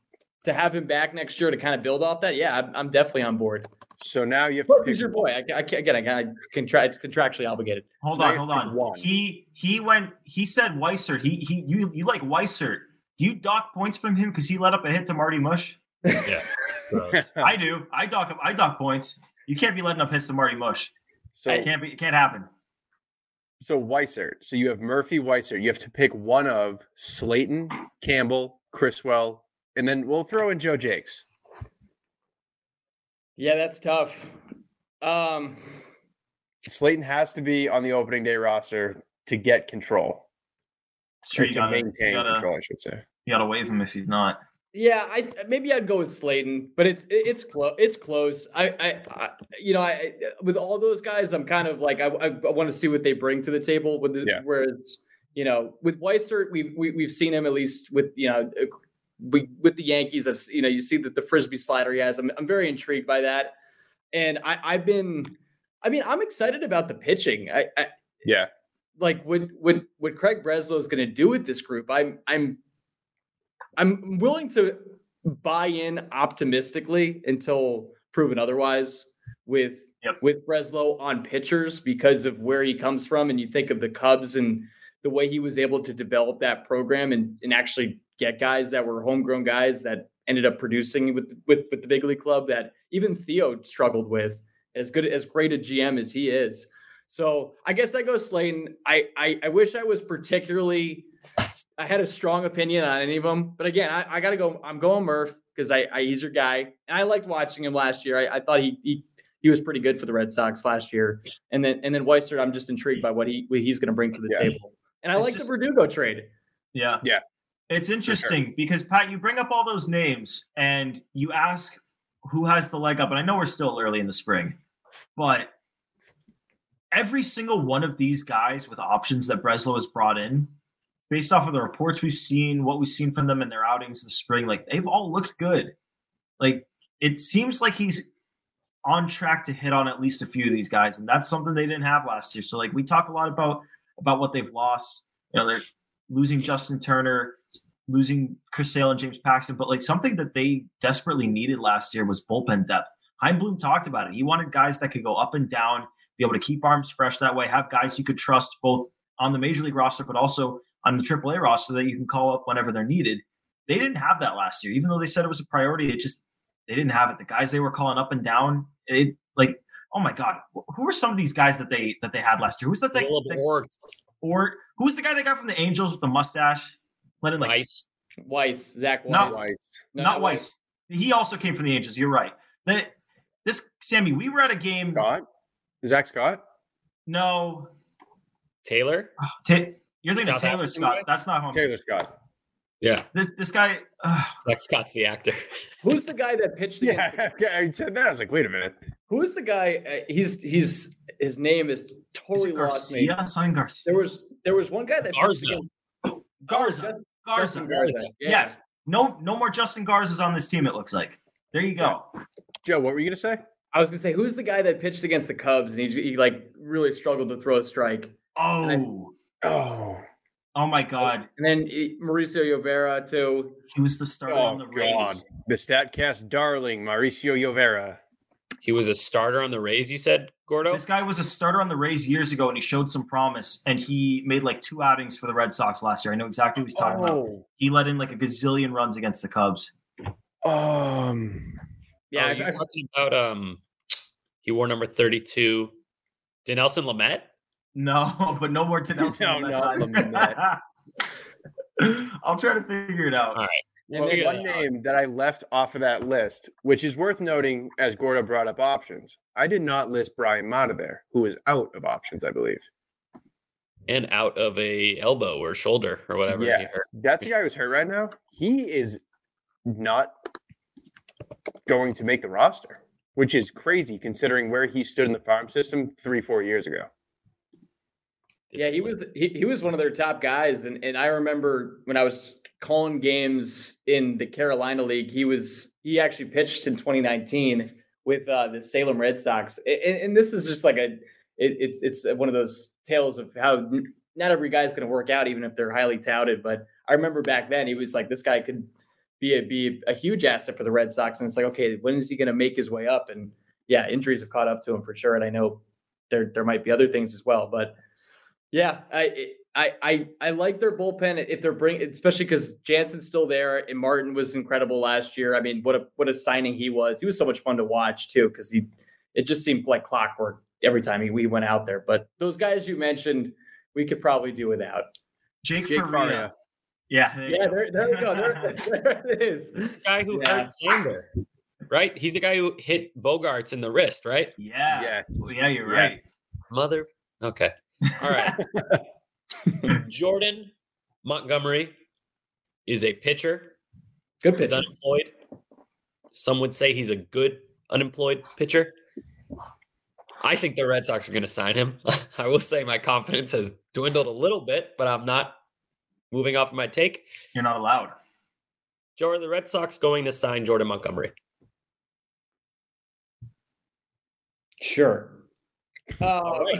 to have him back next year to kind of build off that, yeah, I'm, I'm definitely on board. So now you have to Murphy's pick your boy. I, I can't again. I can't contra- It's contractually obligated. Hold So on, hold on. one. He he went. He said Weissert. He he you you like Weissert. Do you dock points from him because he let up a hit to Marty Mush? Yeah. I do. I dock I dock points. You can't be letting up hits to Marty Mush. So It can't be. It can't happen. so Weissert. So you have Murphy, Weissert. You have to pick one of Slaten, Campbell, Criswell, and then we'll throw in Joe Jacques. Yeah, that's tough. Um, Slaten has to be on the opening day roster to get control. It's true. To gotta, maintain gotta, control, I should say. you gotta waive him if he's not. Yeah, I maybe I'd go with Slaten, but it's it's close. It's close. I, I, I you know, I with all those guys, I'm kind of like I, I, I want to see what they bring to the table. With the, Yeah. whereas you know with Weissert, we've we, we've seen him at least with you know we, with the Yankees. I've you know you see that the frisbee slider he has. I'm I'm very intrigued by that, and I I've been, I mean I'm excited about the pitching. I, I Yeah. like what what what Craig Breslow is going to do with this group. I'm I'm I'm willing to buy in optimistically until proven otherwise with Yep. with Breslow on pitchers because of where he comes from and you think of the Cubs and the way he was able to develop that program and, and actually get guys that were homegrown guys that ended up producing with with with the big league club that even Theo struggled with as good as great a GM as he is. So I guess I go Slaten. I, I I wish I was particularly I had a strong opinion on any of them, but again, I, I got to go. I'm going Murph because I, I he's your guy, and I liked watching him last year. I, I thought he, he he was pretty good for the Red Sox last year, and then and then Weiser, I'm just intrigued by what he what he's going to bring to the Yeah. table, and I It's like just- the Verdugo trade. Yeah. Yeah. It's interesting because Pat, you bring up all those names and you ask who has the leg up. And I know we're still early in the spring, but every single one of these guys with options that Breslow has brought in, based off of the reports we've seen, what we've seen from them in their outings this spring, like they've all looked good. Like it seems like he's on track to hit on at least a few of these guys, and that's something they didn't have last year. So like we talk a lot about about what they've lost. You know, they're losing Justin Turner, losing Chris Sale and James Paxton, but like something that they desperately needed last year was bullpen depth. Chaim Bloom talked about it. He wanted guys that could go up and down, be able to keep arms fresh that way, have guys you could trust both on the major league roster, but also on the AAA roster that you can call up whenever they're needed. They didn't have that last year, even though they said it was a priority. It just they didn't have it. The guys they were calling up and down, it like oh my god, who were some of these guys that they that they had last year? Who's that? They, Caleb they- Orts, or who's the guy they got from the Angels with the mustache? Let him like Weiss. Weiss, Zach Weiss, Not Weiss. No, not Weiss. He also came from the Angels. You're right. The, this Sammy, we were at a game. Scott? Zach Scott? No, Taylor. Ta- you're thinking of South Taylor African Scott. guy? That's not home. Taylor Scott. Yeah, This this guy. Uh, Zach Scott's the actor. Who's the guy that pitched against? Yeah, okay, I said that. I was like, wait a minute. Who is the guy? Uh, he's he's his name is is totally it lost me. Garcia? Sign Garcia. There was there was one guy that pitched Garza. against- Garza. Justin- Garza. Justin Garza. Yeah. Yes. No, no more Justin Garzas on this team. It looks like. There you go. Joe, what were you gonna say? I was gonna say who's the guy that pitched against the Cubs and he, he like really struggled to throw a strike. Oh, Oh, oh my God. And then Mauricio Llovera too. He was the starter oh on the God. Rays. The Statcast darling, Mauricio Llovera. He was a starter on the Rays. You said Gordo. This guy was a starter on the Rays years ago, and he showed some promise. And he made like two outings for the Red Sox last year. I know exactly what he's talking about. Oh, He let in like a gazillion runs against the Cubs. um, Yeah, oh, I've- you're talking about um, he wore number thirty-two. Dinelson Lamet. No, but no more to Nelson. No, on that not side. Lamet. I'll try to figure it out. All right. And well, then- one name that I left off of that list, which is worth noting as Gordo brought up options. I did not list Bryan Mata there, who is out of options, I believe. and out of a elbow or shoulder or whatever. Yeah, that's the guy who's hurt right now. He is not going to make the roster, which is crazy considering where he stood in the farm system three, four years ago. Yeah, he was he, he was one of their top guys, and and I remember when I was calling games in the Carolina League, he was he actually pitched in 2019 with uh, the Salem Red Sox, and, and this is just like a it, it's it's one of those tales of how not every guy's going to work out, even if they're highly touted. But I remember back then he was like this guy could be a be a huge asset for the Red Sox, and it's like okay, when is he going to make his way up? And yeah, injuries have caught up to him for sure, and I know there there might be other things as well, but. Yeah, I I I I like their bullpen if they're bring, especially because Jansen's still there and Martin was incredible last year. I mean, what a what a signing he was. He was so much fun to watch too because he it just seemed like clockwork every time he, we went out there. But those guys you mentioned, we could probably do without. Jake, Jake Faria. Faria. Yeah, there Yeah, there, there we go. There, there it is. guy who Yeah. hurt Xander, right? He's the guy who hit Bogaerts in the wrist, right? Yeah. Yes. Well, yeah, you're Yeah. right. Mother. Okay. All right. Jordan Montgomery is a pitcher. Good He's pitch. unemployed. Some would say he's a good unemployed pitcher. I think the Red Sox are going to sign him. I will say my confidence has dwindled a little bit, but I'm not moving off of my take. You're not allowed. Joe, are the Red Sox going to sign Jordan Montgomery? Sure. All Uh.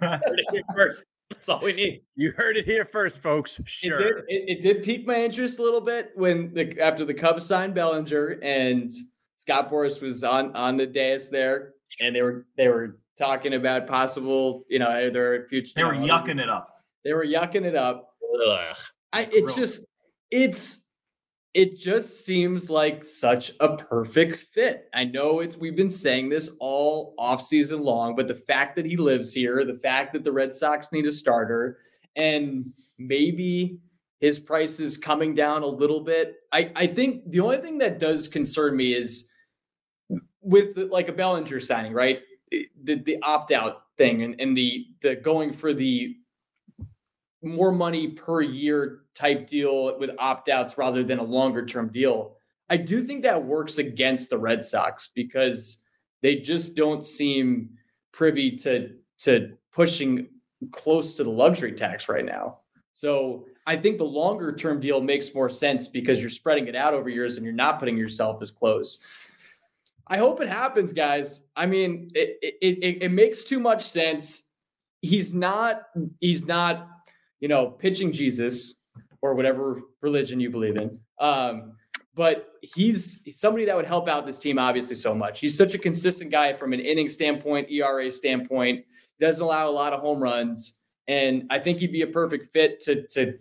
Heard it here first. That's all we need. You heard it here first, folks. It Sure. did. It, it did pique my interest a little bit when the after the Cubs signed Bellinger and Scott Boras was on on the dais there, and they were they were talking about possible, you know, their future. They were know, yucking it up. They were yucking it up. Ugh. I it's Gross. just it's it just seems like such a perfect fit. I know it's we've been saying this all off season long, but the fact that he lives here, the fact that the Red Sox need a starter, and maybe his price is coming down a little bit. I, I think the only thing that does concern me is with like a Bellinger signing, right? The the opt out thing and, and the the going for the more money per year type deal with opt outs rather than a longer term deal. I do think that works against the Red Sox because they just don't seem privy to to pushing close to the luxury tax right now. So I think the longer term deal makes more sense because you're spreading it out over years and you're not putting yourself as close. I hope it happens, guys. I mean, it it, it, it makes too much sense. He's not he's not you know, pitching Jesus or whatever religion you believe in. Um, but he's somebody that would help out this team obviously so much. He's such a consistent guy from an inning standpoint, ERA standpoint. Doesn't allow a lot of home runs, and I think he'd be a perfect fit to to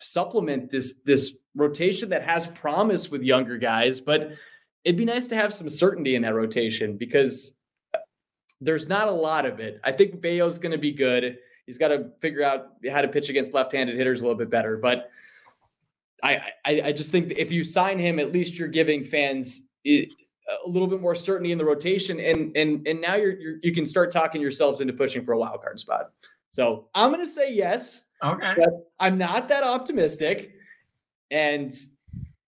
supplement this this rotation that has promise with younger guys. But it'd be nice to have some certainty in that rotation because there's not a lot of it. I think Bello's going to be good. He's got to figure out how to pitch against left-handed hitters a little bit better. But I, I, I just think if you sign him, at least you're giving fans a little bit more certainty in the rotation, and and and now you're, you're you can start talking yourselves into pushing for a wild card spot. So I'm going to say yes. Okay. But I'm not that optimistic. and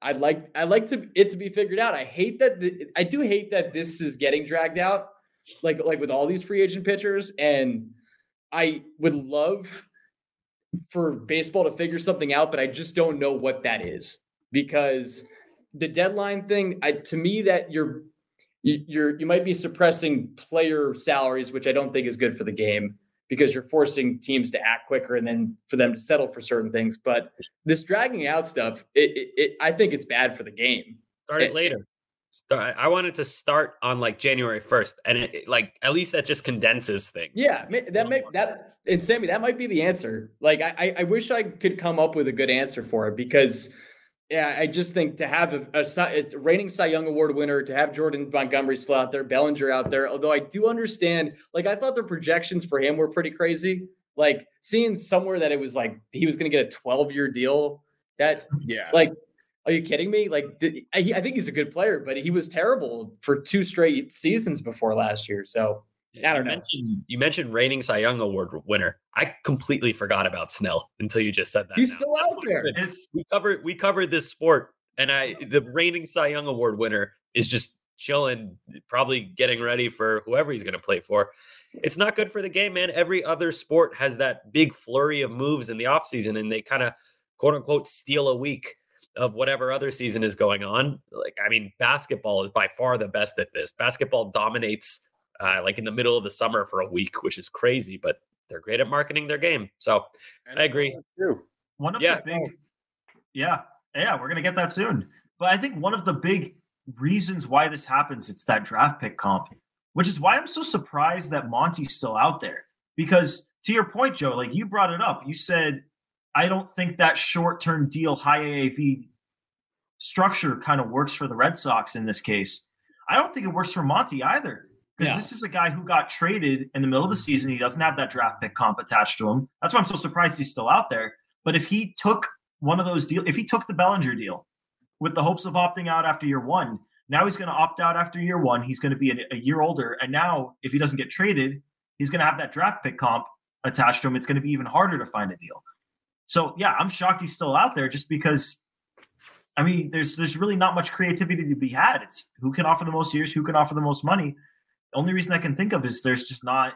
I'd like I like to it to be figured out. I hate that the, I do hate that this is getting dragged out, like like with all these free agent pitchers, and I would love for baseball to figure something out, but I just don't know what that is because the deadline thing, I, to me, that you're you're you might be suppressing player salaries, which I don't think is good for the game because you're forcing teams to act quicker and then for them to settle for certain things. But this dragging out stuff, it, it, it I think it's bad for the game. Start it, later. Start, I wanted to start on like January first, and it, like at least that just condenses things. Yeah, that um, may that and Sammy, that might be the answer. Like I, I wish I could come up with a good answer for it because yeah, I just think to have a, a, a, reigning Cy Young Award winner, to have Jordan Montgomery still out there, Bellinger out there. Although I do understand, like I thought the projections for him were pretty crazy. Like seeing somewhere that it was like he was going to get a 12 year deal. That yeah, like are you kidding me? Like I, I think he's a good player, but he was terrible for two straight seasons before last year. So I don't you know. Mentioned, you mentioned reigning Cy Young Award winner. I completely forgot about Snell until you just said that. He's now. still out there. It's we covered we covered this sport, and I the reigning Cy Young Award winner is just chilling, probably getting ready for whoever he's going to play for. It's not good for the game, man. Every other sport has that big flurry of moves in the offseason, and they kind of quote unquote steal a week of whatever other season is going on. Like, I mean, basketball is by far the best at this. Basketball dominates uh, like in the middle of the summer for a week, which is crazy, but they're great at marketing their game. So And I agree. One of Yeah. the big, yeah, yeah, we're gonna get that soon. But I think one of the big reasons why this happens, it's that draft pick comp, which is why I'm so surprised that Monty's still out there. Because to your point, Joe, like you brought it up, you said, I don't think that short term deal, high AAV structure kind of works for the Red Sox in this case. I don't think it works for Monty either. Because Yeah. this is a guy who got traded in the middle of the mm. season. He doesn't have that draft pick comp attached to him. That's why I'm so surprised he's still out there. But if he took one of those deals, if he took the Bellinger deal with the hopes of opting out after year one, now he's going to opt out after year one. He's going to be a, a year older. And now, if he doesn't get traded, he's going to have that draft pick comp attached to him. It's going to be even harder to find a deal. So, yeah, I'm shocked he's still out there just because. I mean, there's there's really not much creativity to be had. It's who can offer the most years, who can offer the most money. The only reason I can think of is there's just not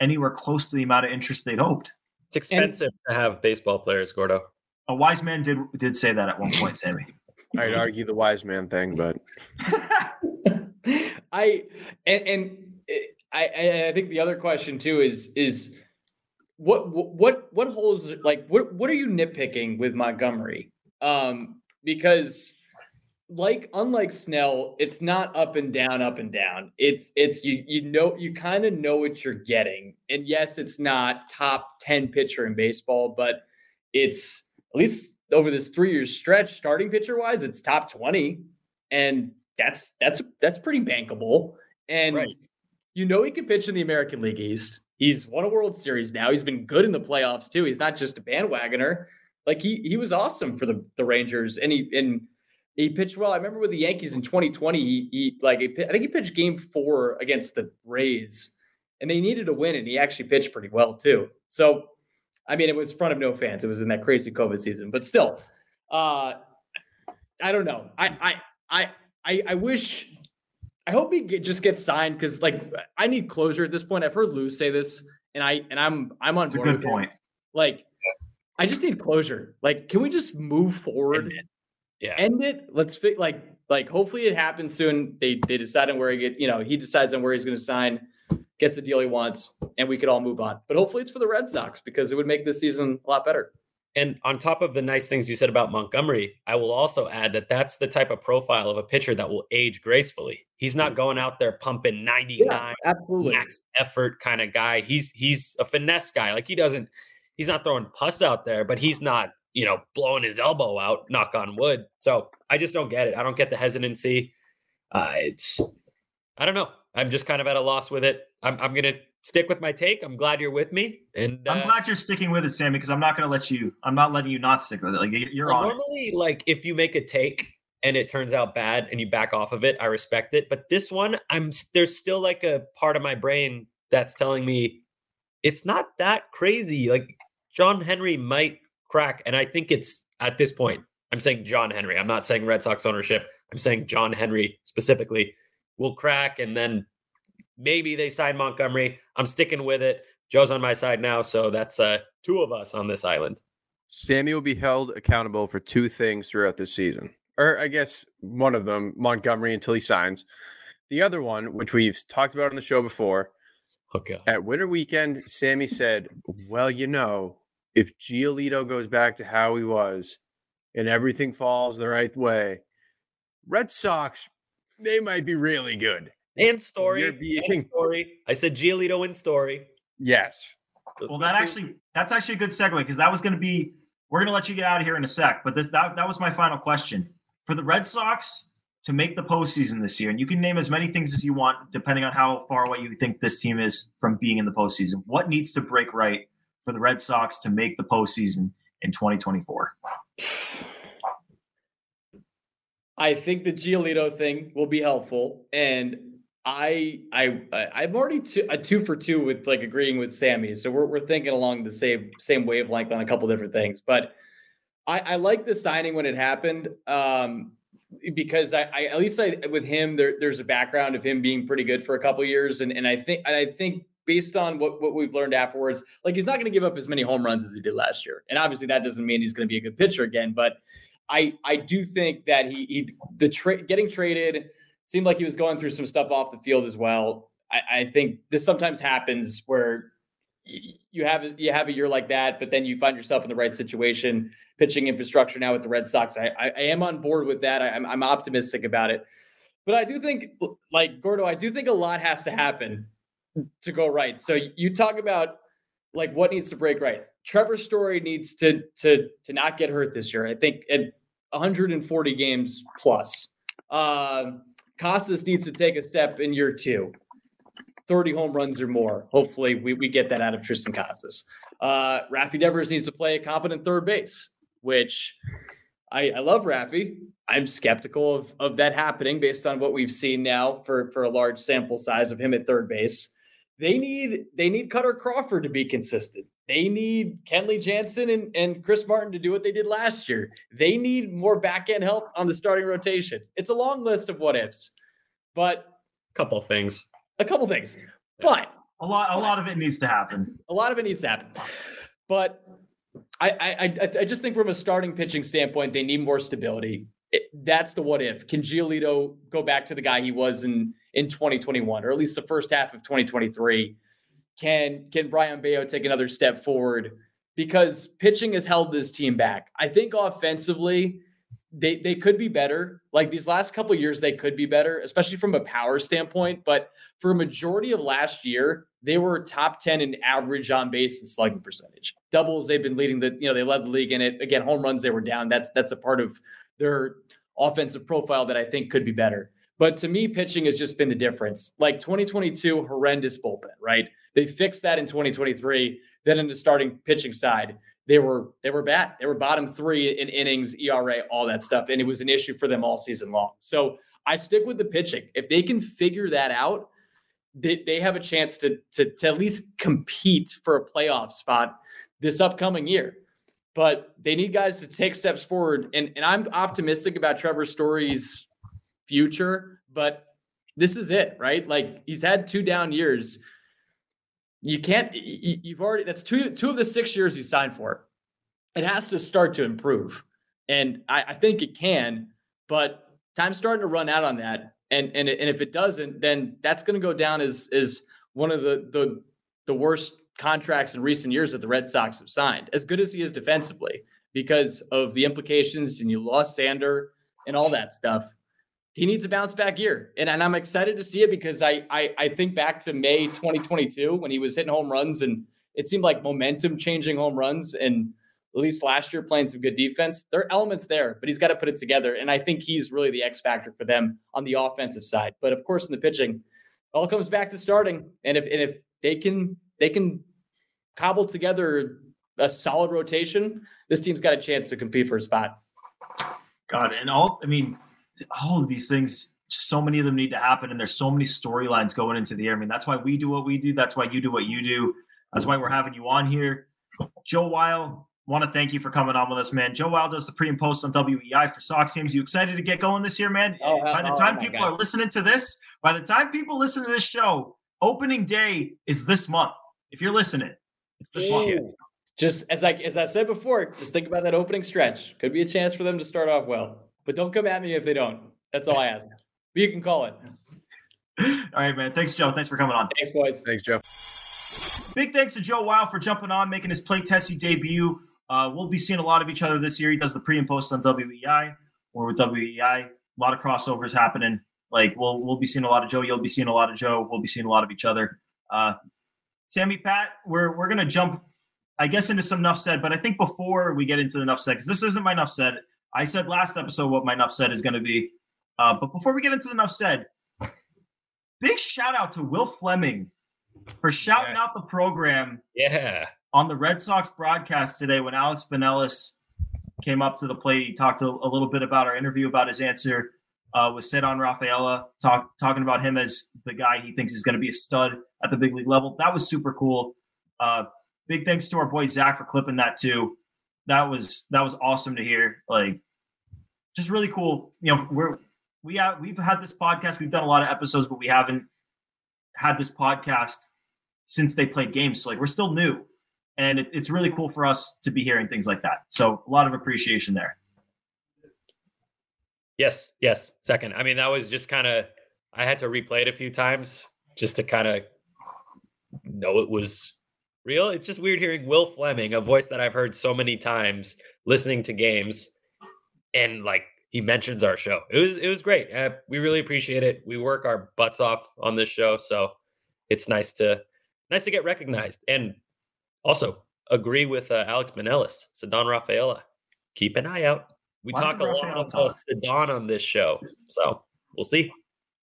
anywhere close to the amount of interest they'd hoped. It's expensive to have baseball players, Gordo. A wise man did did say that at one point, Sammy. I'd argue the wise man thing, but I and, and I I I think the other question too is is what what what holes like what what are you nitpicking with Montgomery? Um, because like unlike Snell, it's not up and down, up and down. It's it's you you know you kind of know what you're getting. And yes, it's not top 10 pitcher in baseball, but it's at least over this three year stretch, starting pitcher wise, it's top 20. And that's that's that's pretty bankable. And Right. You know he can pitch in the American League East. He's won a World Series now. He's been good in the playoffs too. He's not just a bandwagoner. Like he he was awesome for the the Rangers, and he and he pitched well. I remember with the Yankees in 2020, he, he like he, I think he pitched Game Four against the Rays, and they needed a win, and he actually pitched pretty well too. So, I mean, it was front of no fans. It was in that crazy COVID season, but still, uh, I don't know. I I I I, I wish. I hope he get, just gets signed because, like, I need closure at this point. I've heard Lou say this, and I and I'm I'm on It's a good with it. point. Like, I just need closure. Like, can we just move forward? End. Yeah. End it. Let's fi- like like hopefully it happens soon. They they decide on where he get you know he decides on where he's going to sign, gets the deal he wants, and we could all move on. But hopefully it's for the Red Sox because it would make this season a lot better. And on top of the nice things you said about Montgomery, I will also add that that's the type of profile of a pitcher that will age gracefully. He's not going out there pumping 99 absolutely. max effort kind of guy. He's he's a finesse guy. Like he doesn't he's not throwing pus out there, but he's not, you know, blowing his elbow out, knock on wood. So I just don't get it. I don't get the hesitancy. Uh it's I don't know. I'm just kind of at a loss with it. I'm I'm gonna stick with my take. I'm glad you're with me. And I'm uh, glad you're sticking with it, Sammy, because I'm not going to let you. I'm not letting you not stick with it. Like you're on. it. normally, like if you make a take and it turns out bad and you back off of it, I respect it. But this one, I'm there's still like a part of my brain that's telling me it's not that crazy. Like John Henry might crack, and I think it's at this point I'm saying John Henry. I'm not saying Red Sox ownership. I'm saying John Henry specifically will crack and then maybe they sign Montgomery. I'm sticking with it. Joe's on my side now, so that's uh, two of us on this island. Sammy will be held accountable for two things throughout this season. Or I guess one of them, Montgomery until he signs. The other one, which we've talked about on the show before, okay. At winter weekend, Sammy said, Well, you know, if Giolito goes back to how he was and everything falls the right way, Red Sox, they might be really good. And story. Being... And story. I said Giolito in story. Yes. Well, that actually that's actually a good segue because that was going to be we're going to let you get out of here in a sec, but this that, that was my final question for the Red Sox to make the postseason this year. And you can name as many things as you want, depending on how far away you think this team is from being in the postseason. What needs to break right for the Red Sox to make the postseason in 2024? I think the Giolito thing will be helpful, and I I I'm already two, a two for two with like agreeing with Sammy. So we're we're thinking along the same same wavelength on a couple different things. But I, I like the signing when it happened. Um, because I, I, at least I, with him there, there's a background of him being pretty good for a couple years and and I think and I think based on what what we've learned afterwards like he's not going to give up as many home runs as he did last year and obviously that doesn't mean he's going to be a good pitcher again but I I do think that he he the trade getting traded seemed like he was going through some stuff off the field as well. I, I think this sometimes happens where you have you have a year like that, but then you find yourself in the right situation, pitching infrastructure now with the Red Sox. I, I, I am on board with that. I, I'm, I'm optimistic about it, but I do think, like Gordo, I do think a lot has to happen to go right. So you talk about like what needs to break right. Trevor Story needs to to to not get hurt this year. I think at 140 games plus. Um, Casas needs to take a step in year two. 30 home runs or more. Hopefully, we, we get that out of Triston Casas. Uh, Raffy Devers needs to play a competent third base, which I, I love Raffy. I'm skeptical of, of that happening based on what we've seen now for, for a large sample size of him at third base. They need they need Kutter Crawford to be consistent. They need Kenley Jansen and, and Chris Martin to do what they did last year. They need more back end help on the starting rotation. It's a long list of what ifs, but a couple things. A couple things. But a lot a lot of it needs to happen. A lot of it needs to happen. But I I I just think from a starting pitching standpoint, they need more stability. It, that's the what if. Can Giolito go back to the guy he was in in 2021, or at least the first half of 2023? Can can Brayan Bello take another step forward? Because pitching has held this team back. I think offensively, they they could be better. Like these last couple years, they could be better, especially from a power standpoint. But for a majority of last year, they were top 10 in average on base and slugging percentage. Doubles, they've been leading the, you know, they led the league in it. Again, home runs, they were down. That's that's a part of their offensive profile that I think could be better. But to me, pitching has just been the difference. Like 2022, horrendous bullpen, right? They fixed that in 2023. Then in the starting pitching side, they were they were bad. They were bottom three in innings, ERA, all that stuff, and it was an issue for them all season long. So I stick with the pitching. If they can figure that out, they, they have a chance to, to to at least compete for a playoff spot this upcoming year. But they need guys to take steps forward, and and I'm optimistic about Trevor Story's future. But this is it, right? Like he's had two down years you can't you've already that's two two of the six years you signed for. It has to start to improve. And i, I think it can but time's starting to run out on that. And and, and if it doesn't then that's going to go down as as one of the the the worst contracts in recent years that the red sox have signed as good as he is defensively because of the implications and you lost Xander and all that stuff he needs a bounce back year. And, and I'm excited to see it because I, I I think back to May 2022 when he was hitting home runs and it seemed like momentum changing home runs and at least last year playing some good defense. There are elements there, but he's got to put it together. And I think he's really the X factor for them on the offensive side. But of course, in the pitching, all comes back to starting. And if and if they can they can cobble together a solid rotation, this team's got a chance to compete for a spot. God, and all I mean, all of these things so many of them need to happen and there's so many storylines going into the air. I mean, that's why we do what we do. That's why you do what you do. That's why we're having you on here. Joe Weil, want to thank you for coming on with us, man. Joe Weil does the pre and post on WEEI for Sox teams. You excited to get going this year, man? Oh, by the time oh people God. are listening to this, by the time people listen to this show, opening day is this month. If you're listening, it's this month. Just as I as I said before, just think about that opening stretch. Could be a chance for them to start off well. But don't come at me if they don't. That's all I ask. But you can call it. All right, man. Thanks, Joe. Thanks for coming on. Thanks, boys. Thanks, Joe. Big thanks to Joe Weil for jumping on, making his Play Tessie debut. Uh, we'll be seeing a lot of each other this year. He does the pre and post on WEEI or with WEEI. A lot of crossovers happening. Like we'll we'll be seeing a lot of Joe. You'll be seeing a lot of Joe. We'll be seeing a lot of each other. Uh, Sammy Pat, we're we're gonna jump, I guess, into some Nuff said. But I think before we get into the Nuff said, because this isn't my Nuff said. I said last episode what my Nuff said is going to be. Uh, but before we get into the Nuff said, big shout out to Will Fleming for shouting out the program Yeah. on the Red Sox broadcast today when Alex Binelas came up to the plate. He talked a, a little bit about our interview about his answer uh, with Ceddanne Rafaela, talk, talking about him as the guy he thinks is going to be a stud at the big league level. That was super cool. Uh, big thanks to our boy Zach for clipping that too. That was that was awesome to hear. Like, just really cool. You know, we're we have we've had this podcast. We've done a lot of episodes, but we haven't had this podcast since they played games. So like we're still new, and it's it's really cool for us to be hearing things like that. So a lot of appreciation there. Yes, yes. Second. I mean, that was just kind of, I had to replay it a few times just to kind of know it was real. It's just weird hearing Will Fleming, a voice that I've heard so many times listening to games, and like he mentions our show. It was it was great. Uh, we really appreciate it. We work our butts off on this show, so it's nice to nice to get recognized and also agree with uh, Alex Manellis, Ceddanne Rafaela. Keep an eye out. We Why talk a did lot Rafaela about talk? Ceddanne on this show, so we'll see.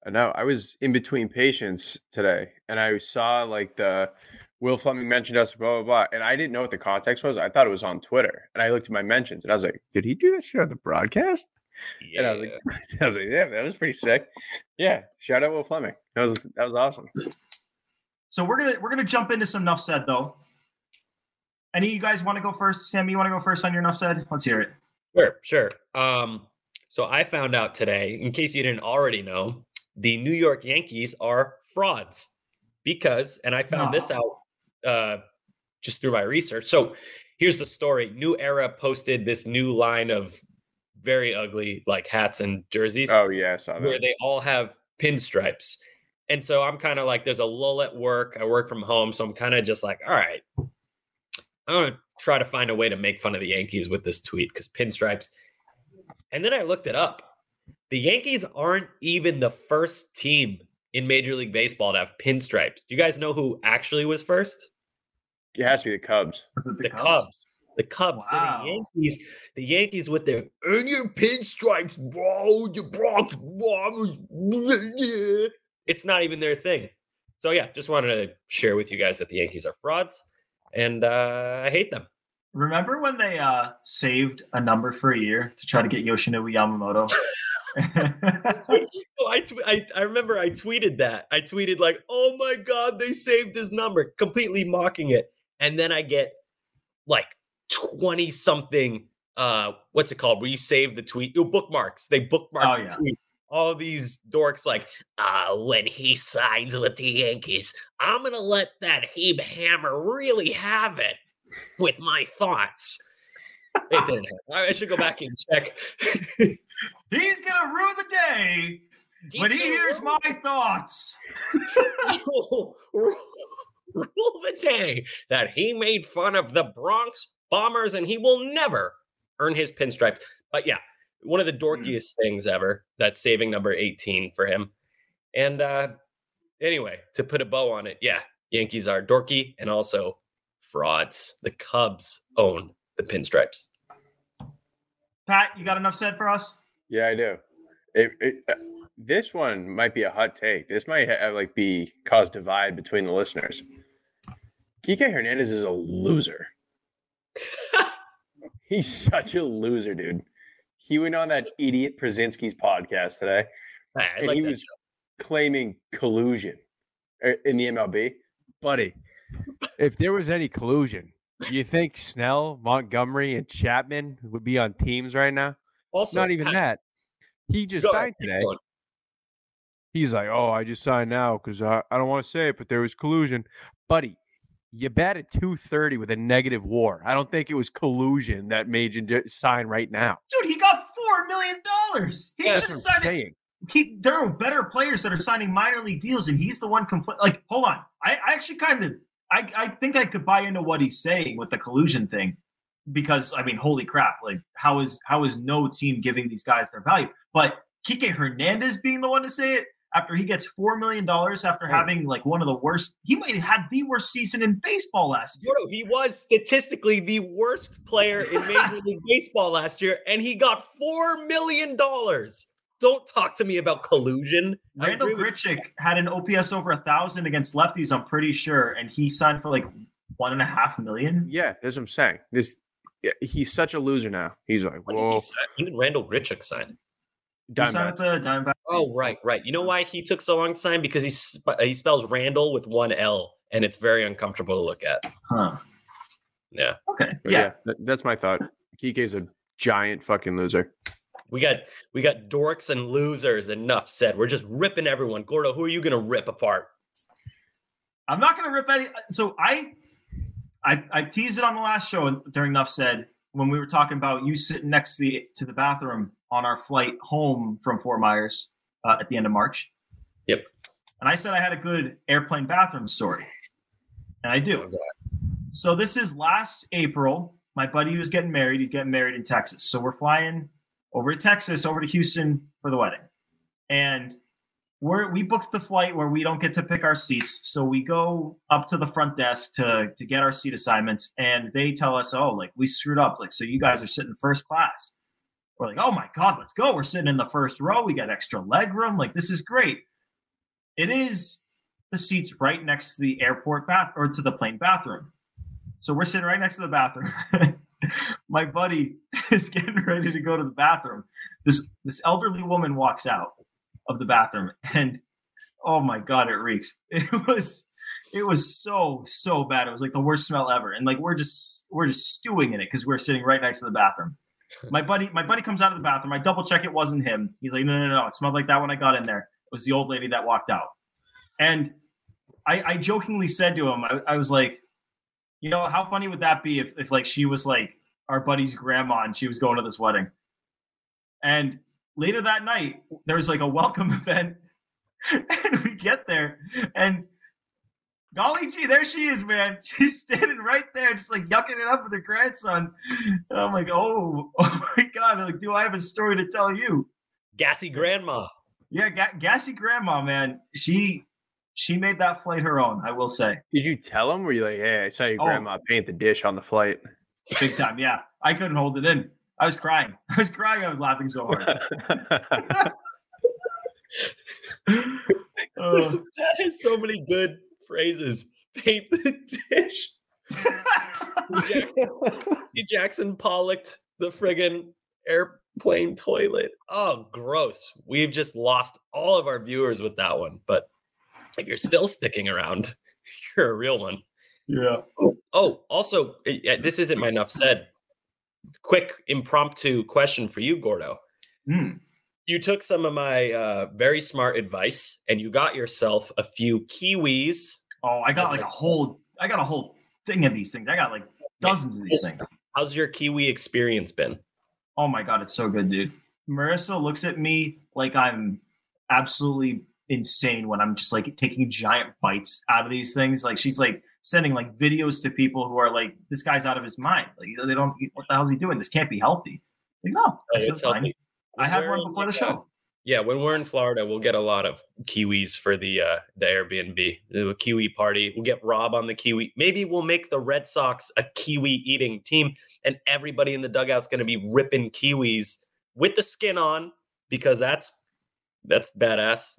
I know. I was in between patients today, and I saw like the Will Fleming mentioned us, blah blah blah, and I didn't know what the context was. I thought it was on Twitter, and I looked at my mentions, and I was like, "Did he do that shit on the broadcast?" Yeah. And I was like, "I was like, yeah, that was pretty sick." Yeah, shout out Will Fleming. That was that was awesome. So we're gonna we're gonna jump into some Nuff said though. Any of you guys want to go first? Sammy, you want to go first on your Nuff said? Let's hear it. Sure, sure. Um, so I found out today, in case you didn't already know, the New York Yankees are frauds because, and I found this out uh, just through my research. So here's the story: New Era posted this new line of very ugly like hats and jerseys Oh yeah, I saw that. where they all have pinstripes. And so I'm kind of like, there's a lull at work. I work from home. So I'm kind of just like, all right, I'm going to try to find a way to make fun of the Yankees with this tweet because pinstripes. And then I looked it up. The Yankees aren't even the first team in Major League Baseball to have pinstripes. Do you guys know who actually was first? It has to be the Cubs. Was it The Cubs. The Cubs. So Wow. the Yankees, the Yankees with their and your pinstripes, bro, your Bronx Bombers. yeah." It's not even their thing. So yeah, just wanted to share with you guys that the Yankees are frauds, and uh, I hate them. Remember when they uh saved a number for a year to try to get Yoshinobu Yamamoto? I, tw- I I remember I tweeted that. I tweeted like, "Oh my god, they saved his number," completely mocking it. And then I get like 20 something uh what's it called? Where you save the tweet, oh, bookmarks. They bookmark Oh, the yeah. tweet. All these dorks like, uh, when he signs with the Yankees, I'm gonna let that Hebe Hammer really have it with my thoughts. It didn't. I I should go back and check. He's gonna ruin the day when he hears my thoughts. rule, rule the day that he made fun of the Bronx Bombers and he will never earn his pinstripes. But yeah, one of the dorkiest things ever. That's saving number 18 for him. And uh anyway, to put a bow on it, yeah, Yankees are dorky and also frauds. The Cubs own the pinstripes. Pat, you got enough said for us? Yeah, I do. It, it, uh, this one might be a hot take. This might have, like be cause divide between the listeners. Kike Hernandez is a loser. He's such a loser, dude. He went on that idiot Brzezinski's podcast today, I and like he that was claiming collusion uh, in the MLB. buddy. If there was any collusion, You think Snell, Montgomery, and Chapman would be on teams right now? Also, Not even Pat- that. He just Go ahead, signed today. going. He's like, oh, I just signed now because I, I don't want to say it, but there was collusion. Buddy, you batted 230 with a negative war. I don't think it was collusion that made you sign right now. Dude, he got four million dollars. He That's should what have I'm signed saying. He, there are better players that are signing minor league deals, and he's the one compl- Like, hold on, I, I actually kind of, I, I think I could buy into what he's saying with the collusion thing, because I mean, holy crap! Like, how is how is no team giving these guys their value? But Kike Hernandez being the one to say it after he gets four million dollars after having like one of the worst, he might have had the worst season in baseball last year. Gordo, he was statistically the worst player in Major League Baseball last year, and he got four million dollars. Don't talk to me about collusion. I Randall agree with- Grichuk had an OPS over a thousand against lefties. I'm pretty sure, and he signed for like one and a half million. Yeah, that's what I'm saying. This he's such a loser now. He's like, When did, he sign? when did Randal Grichuk sign? He signed Diamondbacks. the Diamondbacks. Oh, right, right. You know why he took so long to sign? Because he sp- uh, he spells Randall with one L, and it's very uncomfortable to look at. Huh. Yeah, Okay. But Yeah. that- that's my thought. Kike's a giant fucking loser. we got we got dorks and losers. Enough said. We're just ripping everyone. Gordo, who are you gonna rip apart? I'm not going to rip any. Uh, so I, I, I teased it on the last show during Nuff said when we were talking about you sitting next to the to the bathroom on our flight home from Fort Myers uh, at the end of March. Yep. And I said I had a good airplane bathroom story, and I do. So this is last April. My buddy was getting married. He's getting married in Texas. So we're flying over to Texas, over to Houston for the wedding. And we're we booked the flight where we don't get to pick our seats. So we go up to the front desk to to get our seat assignments, and they tell us, "Oh, like we screwed up. Like so, you guys are sitting first class." We're like, "Oh my god, let's go! We're sitting in the first row. We got extra leg room. Like this is great." It is the seats right next to the airport bath or to the plane bathroom. So we're sitting right next to the bathroom. my buddy is getting ready to go to the bathroom. This this elderly woman walks out of the bathroom and oh my god, it reeks. It was it was so so bad. It was like the worst smell ever. And like we're just we're just stewing in it because we're sitting right next to the bathroom. My buddy, my buddy comes out of the bathroom. I double check it wasn't him. He's like, no, no, no. It smelled like that when I got in there. It was the old lady that walked out. And I, I jokingly said to him, I, I was like, you know, how funny would that be if, if like she was like our buddy's grandma and she was going to this wedding? And later that night, there was like a welcome event, and we get there, and golly gee, there she is, man. She's standing right there, just like yucking it up with her grandson. And I'm like, oh, oh my god! Like, do I have a story to tell you? Gassy grandma. Yeah, Ga- gassy grandma, man. She she made that flight her own. I will say, Did you tell him? Were you like, hey, I saw your Oh. grandma paint the dish on the flight? big time. Yeah, I couldn't hold it in. I was crying. I was crying. I was laughing so hard. Oh. that is so many good phrases. Paint the dish. Jackson, Jackson Pollocked the friggin' airplane toilet. Oh, gross. We've just lost all of our viewers with that one. But if you're still sticking around, you're a real one. yeah. Oh, also, eh, this isn't my enough said. Quick impromptu question for you, Gordo. Hmm. You took some of my uh, very smart advice and you got yourself a few kiwis. Oh, I got like a whole. I got a whole thing of these things. I got like dozens of these things. How's your kiwi experience been? Oh my god, it's so good, dude. Marissa looks at me like I'm absolutely insane when I'm just like taking giant bites out of these things. Like she's like sending like videos to people who are like, "This guy's out of his mind. Like they don't. What the hell's he doing? This can't be healthy." It's like, no, I Oh, feel it's fine. healthy. I had one before the show. Yeah, when we're in Florida, we'll get a lot of kiwis for the uh, the Airbnb, the kiwi party. We'll get Rob on the kiwi. Maybe we'll make the Red Sox a kiwi eating team, and everybody in the dugout's going to be ripping kiwis with the skin on because that's that's badass.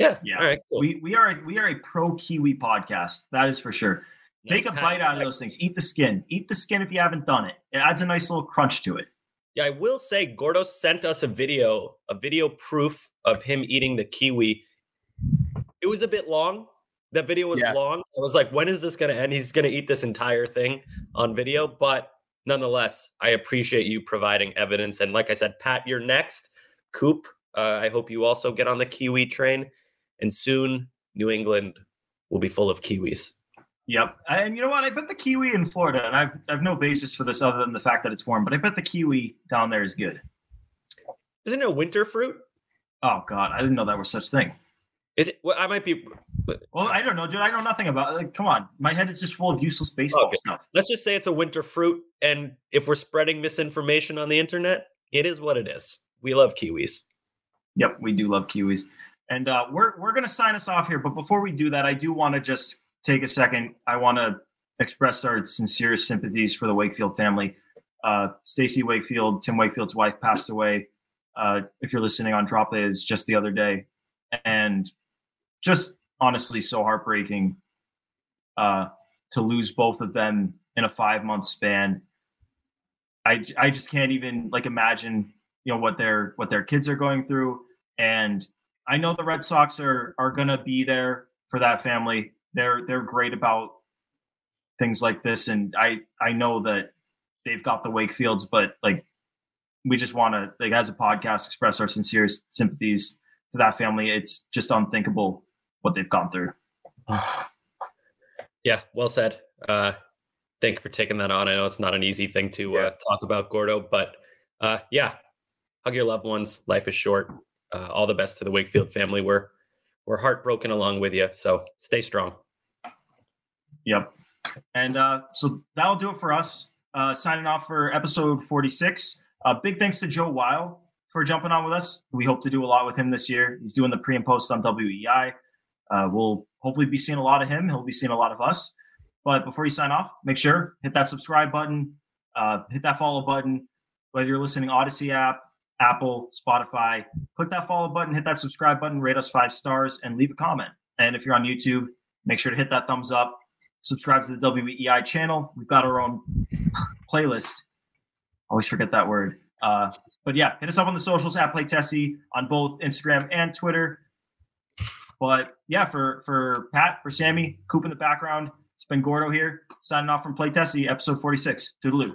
Yeah. Yeah. All right. Cool. We we are we are a pro kiwi podcast. That is for sure. Take a bite out of those things. Eat the skin. Eat the skin if you haven't done it. It adds a nice little crunch to it. Yeah, I will say Gordo sent us a video, a video proof of him eating the kiwi. It was a bit long, That video was Yeah. long. I was like, when is this going to end? He's going to eat this entire thing on video. But nonetheless, I appreciate you providing evidence. And like I said, Pat, you're next. Coop, uh, I hope you also get on the Kiwi train. And soon, New England will be full of Kiwis. Yep. And you know what? I bet the kiwi in Florida, and I've I've no basis for this other than the fact that it's warm, but I bet the kiwi down there is good. Isn't it a winter fruit? Oh God, I didn't know that was such thing. Is it? Well, I might be. Well, I don't know, dude. I know nothing about. It. Like, come on, my head is just full of useless baseball Okay. stuff. Let's just say it's a winter fruit. And if we're spreading misinformation on the internet, it is what it is. We love kiwis. Yep, we do love kiwis, and uh, we're we're gonna sign us off here. But before we do that, I do want to just take a second. I want to express our sincerest sympathies for the Wakefield family. Uh, Stacy Wakefield, Tim Wakefield's wife, passed away. Uh, if you're listening on Drop it's just the other day, and just honestly, so heartbreaking uh, to lose both of them in a five month span. I I just can't even like imagine you know what their what their kids are going through and I know the Red Sox are are to be there for that family. They're they're great about things like this and I I know that they've got the Wakefields but like we just want to like as a podcast express our sincere sympathies to that family. It's just unthinkable what they've gone through. Yeah, well said. Uh, thank you for taking that on. I know it's not an easy thing to uh, talk about, Gordo, but uh, yeah, hug your loved ones. Life is short. Uh, all the best to the Wakefield family. We're we're heartbroken along with you. So stay strong. Yep. And uh, so that'll do it for us. Uh, signing off for episode 46. Uh, big thanks to Joe Weil for jumping on with us. We hope to do a lot with him this year. He's doing the pre and post on WEEI. Uh, we'll hopefully be seeing a lot of him. He'll be seeing a lot of us. But before you sign off, make sure hit that subscribe button, uh, hit that follow button. Whether you're listening Audacy app, Apple, Spotify, click that follow button, hit that subscribe button, rate us five stars, and leave a comment. And if you're on YouTube, make sure to hit that thumbs up. Subscribe to the WEEI channel. We've got our own playlist. Always forget that word. Uh, but yeah, hit us up on the socials at Play Tessie on both Instagram and Twitter. But yeah, for for Pat, for Sammy, Coop in the background, it's been Gordo here, signing off from Play Tessie, episode 46. Toodaloo.